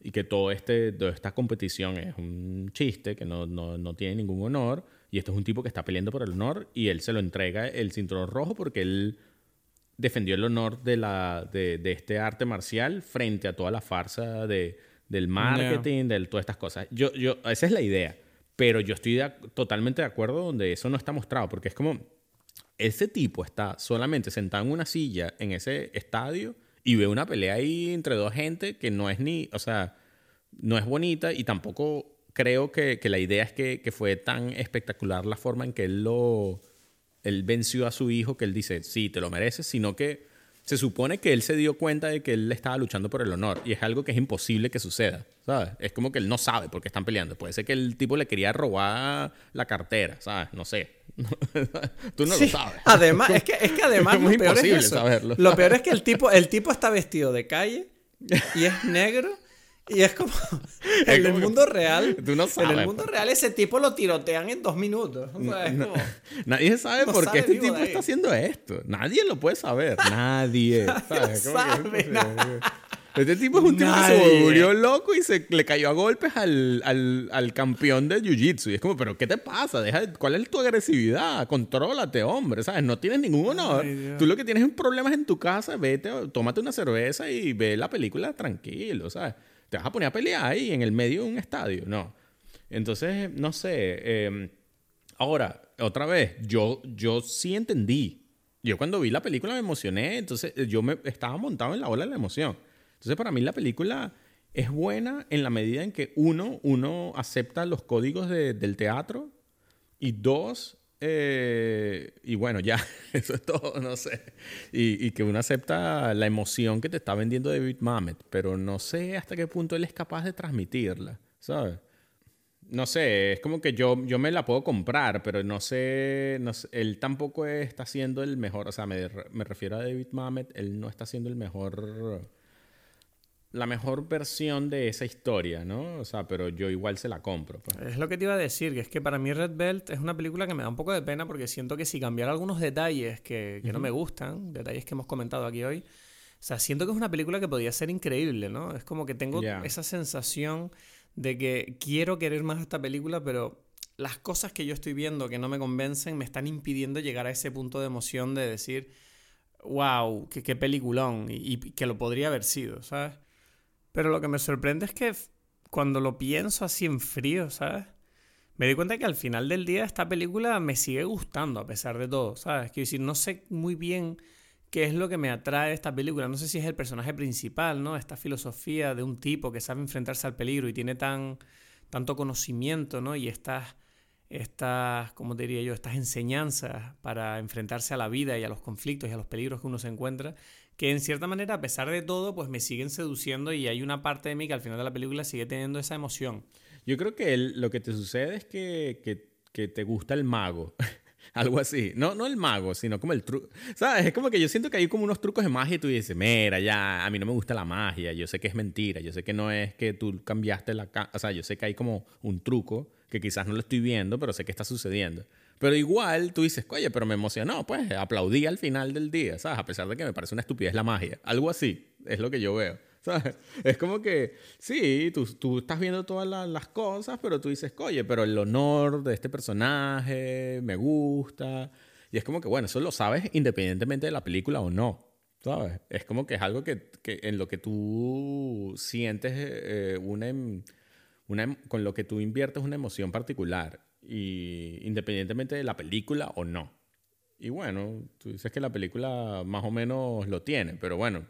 y que todo este, toda esta competición es un chiste, que no, no, no tiene ningún honor. Y esto es un tipo que está peleando por el honor y él se lo entrega el cinturón rojo porque él defendió el honor de, la, de, de este arte marcial frente a toda la farsa de, del marketing, de todas estas cosas. Yo, yo, esa es la idea. Pero yo estoy de totalmente de acuerdo donde eso no está mostrado, porque es como, ese tipo está solamente sentado en una silla en ese estadio y ve una pelea ahí entre dos gente que no es ni, o sea, no es bonita y tampoco creo que, la idea es que, fue tan espectacular la forma en que él lo, venció a su hijo que él dice, sí, te lo mereces, sino que se supone que él se dio cuenta de que él estaba luchando por el honor y es algo que es imposible que suceda, ¿sabes? Es como que él no sabe por qué están peleando. Puede ser que el tipo le quería robar la cartera, ¿sabes? No sé. Tú no Sí, lo sabes. Además, es que, es que además Es lo peor es imposible eso. saberlo. Lo peor es que el tipo, el tipo está vestido de calle y es negro. Y es como. En el como mundo real. tú no En sabes, el mundo real, ese tipo lo tirotean en dos minutos. O sea, es como. Nadie sabe No por qué este vivo tipo está haciendo esto. Nadie lo puede saber. Nadie. ¿sabes? no Como que- sabe, Este tipo es un tipo que se volvió loco y se le cayó a golpes al, al, al campeón de Jiu-Jitsu. Y es como, ¿pero qué te pasa? Deja, ¿Cuál es tu agresividad? Contrólate, hombre. ¿Sabes? No tienes ningún honor. Ay. Tú lo que tienes es problemas en tu casa. Vete, tómate una cerveza y ve la película tranquilo, ¿sabes? Te vas a poner a pelear ahí en el medio de un estadio. No. Entonces, no sé. eh, Ahora, otra vez, yo, yo sí entendí. Yo cuando vi la película me emocioné, entonces eh, yo me estaba montado en la ola de la emoción. Entonces para mí la película es buena en la medida en que uno, uno acepta los códigos del teatro y dos, eh, y bueno, ya, eso es todo, no sé. Y, y, que uno acepta la emoción que te está vendiendo David Mamet, pero no sé hasta qué punto él es capaz de transmitirla, ¿sabes? No sé, es como que yo, yo me la puedo comprar, pero no sé, no él tampoco está siendo el mejor, o sea, me, me refiero a David Mamet, él no está siendo el mejor la mejor versión de esa historia, ¿no? O sea, pero yo igual se la compro. Pues. Es lo que te iba a decir, que es que para mí Red Belt es una película que me da un poco de pena porque siento que si cambiara algunos detalles que, que no me gustan, detalles que hemos comentado aquí hoy, o sea, siento que es una película que podría ser increíble, ¿no? Es como que tengo esa sensación de que quiero querer más esta película, pero las cosas que yo estoy viendo que no me convencen me están impidiendo llegar a ese punto de emoción de decir, wow, qué, qué peliculón, y que lo podría haber sido, ¿sabes? Pero lo que me sorprende es que cuando lo pienso así en frío, ¿sabes? Me di cuenta que al final del día esta película me sigue gustando a pesar de todo, ¿sabes? Quiero decir, no sé muy bien qué es lo que me atrae esta película. No sé si es el personaje principal, ¿no? Esta filosofía de un tipo que sabe enfrentarse al peligro y tiene tan, tanto conocimiento, ¿no? Y estas, estas, ¿cómo diría yo? Estas enseñanzas para enfrentarse a la vida y a los conflictos y a los peligros que uno se encuentra, que en cierta manera, a pesar de todo, pues me siguen seduciendo y hay una parte de mí que al final de la película sigue teniendo esa emoción. Yo creo que lo que te sucede es que, que, que te gusta el mago. Algo así. No, no el mago, sino como el truco. ¿Sabes? Es como que yo siento que hay como unos trucos de magia y tú dices, mira, ya, a mí no me gusta la magia, yo sé que es mentira, yo sé que no es que tú cambiaste la... O sea, yo sé que hay como un truco que quizás no lo estoy viendo, pero sé que está sucediendo. Pero igual tú dices, oye, pero me emocionó, pues aplaudí al final del día, ¿sabes? A pesar de que me parece una estupidez la magia. Algo así es lo que yo veo. ¿sabes? Es como que, sí, tú, tú estás viendo todas las cosas, pero tú dices, oye, pero el honor de este personaje me gusta. Y es como que, bueno, eso lo sabes independientemente de la película o no. ¿Sabes? Es como que es algo que, que en lo que tú sientes eh, una, una, con lo que tú inviertes una emoción particular y independientemente de la película o no. Y bueno, tú dices que la película más o menos lo tiene, pero bueno,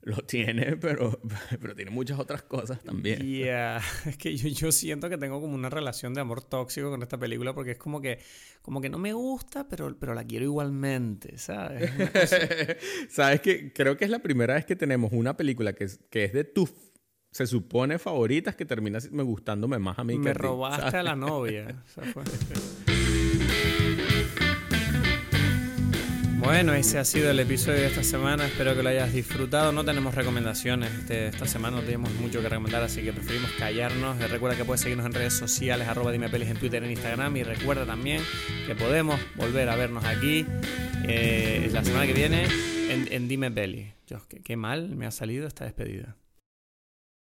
lo tiene, pero, pero tiene muchas otras cosas también. Yeah. es que yo, yo, siento que tengo como una relación de amor tóxico con esta película porque es como que, como que no me gusta, pero, pero la quiero igualmente, ¿sabes? ¿Sabes que Creo que es la primera vez que tenemos una película que es, que es de tu se supone favoritas que termina me gustándome más a mí me que a robaste a la novia. Bueno, ese ha sido el episodio de esta semana. Espero que lo hayas disfrutado. No tenemos recomendaciones este, esta semana, no tenemos mucho que recomendar, así que preferimos callarnos. Recuerda que puedes seguirnos en redes sociales, arroba dime en Twitter, en Instagram. Y recuerda también que podemos volver a vernos aquí eh, la semana que viene en, Dime Peli. qué, qué mal me ha salido esta despedida.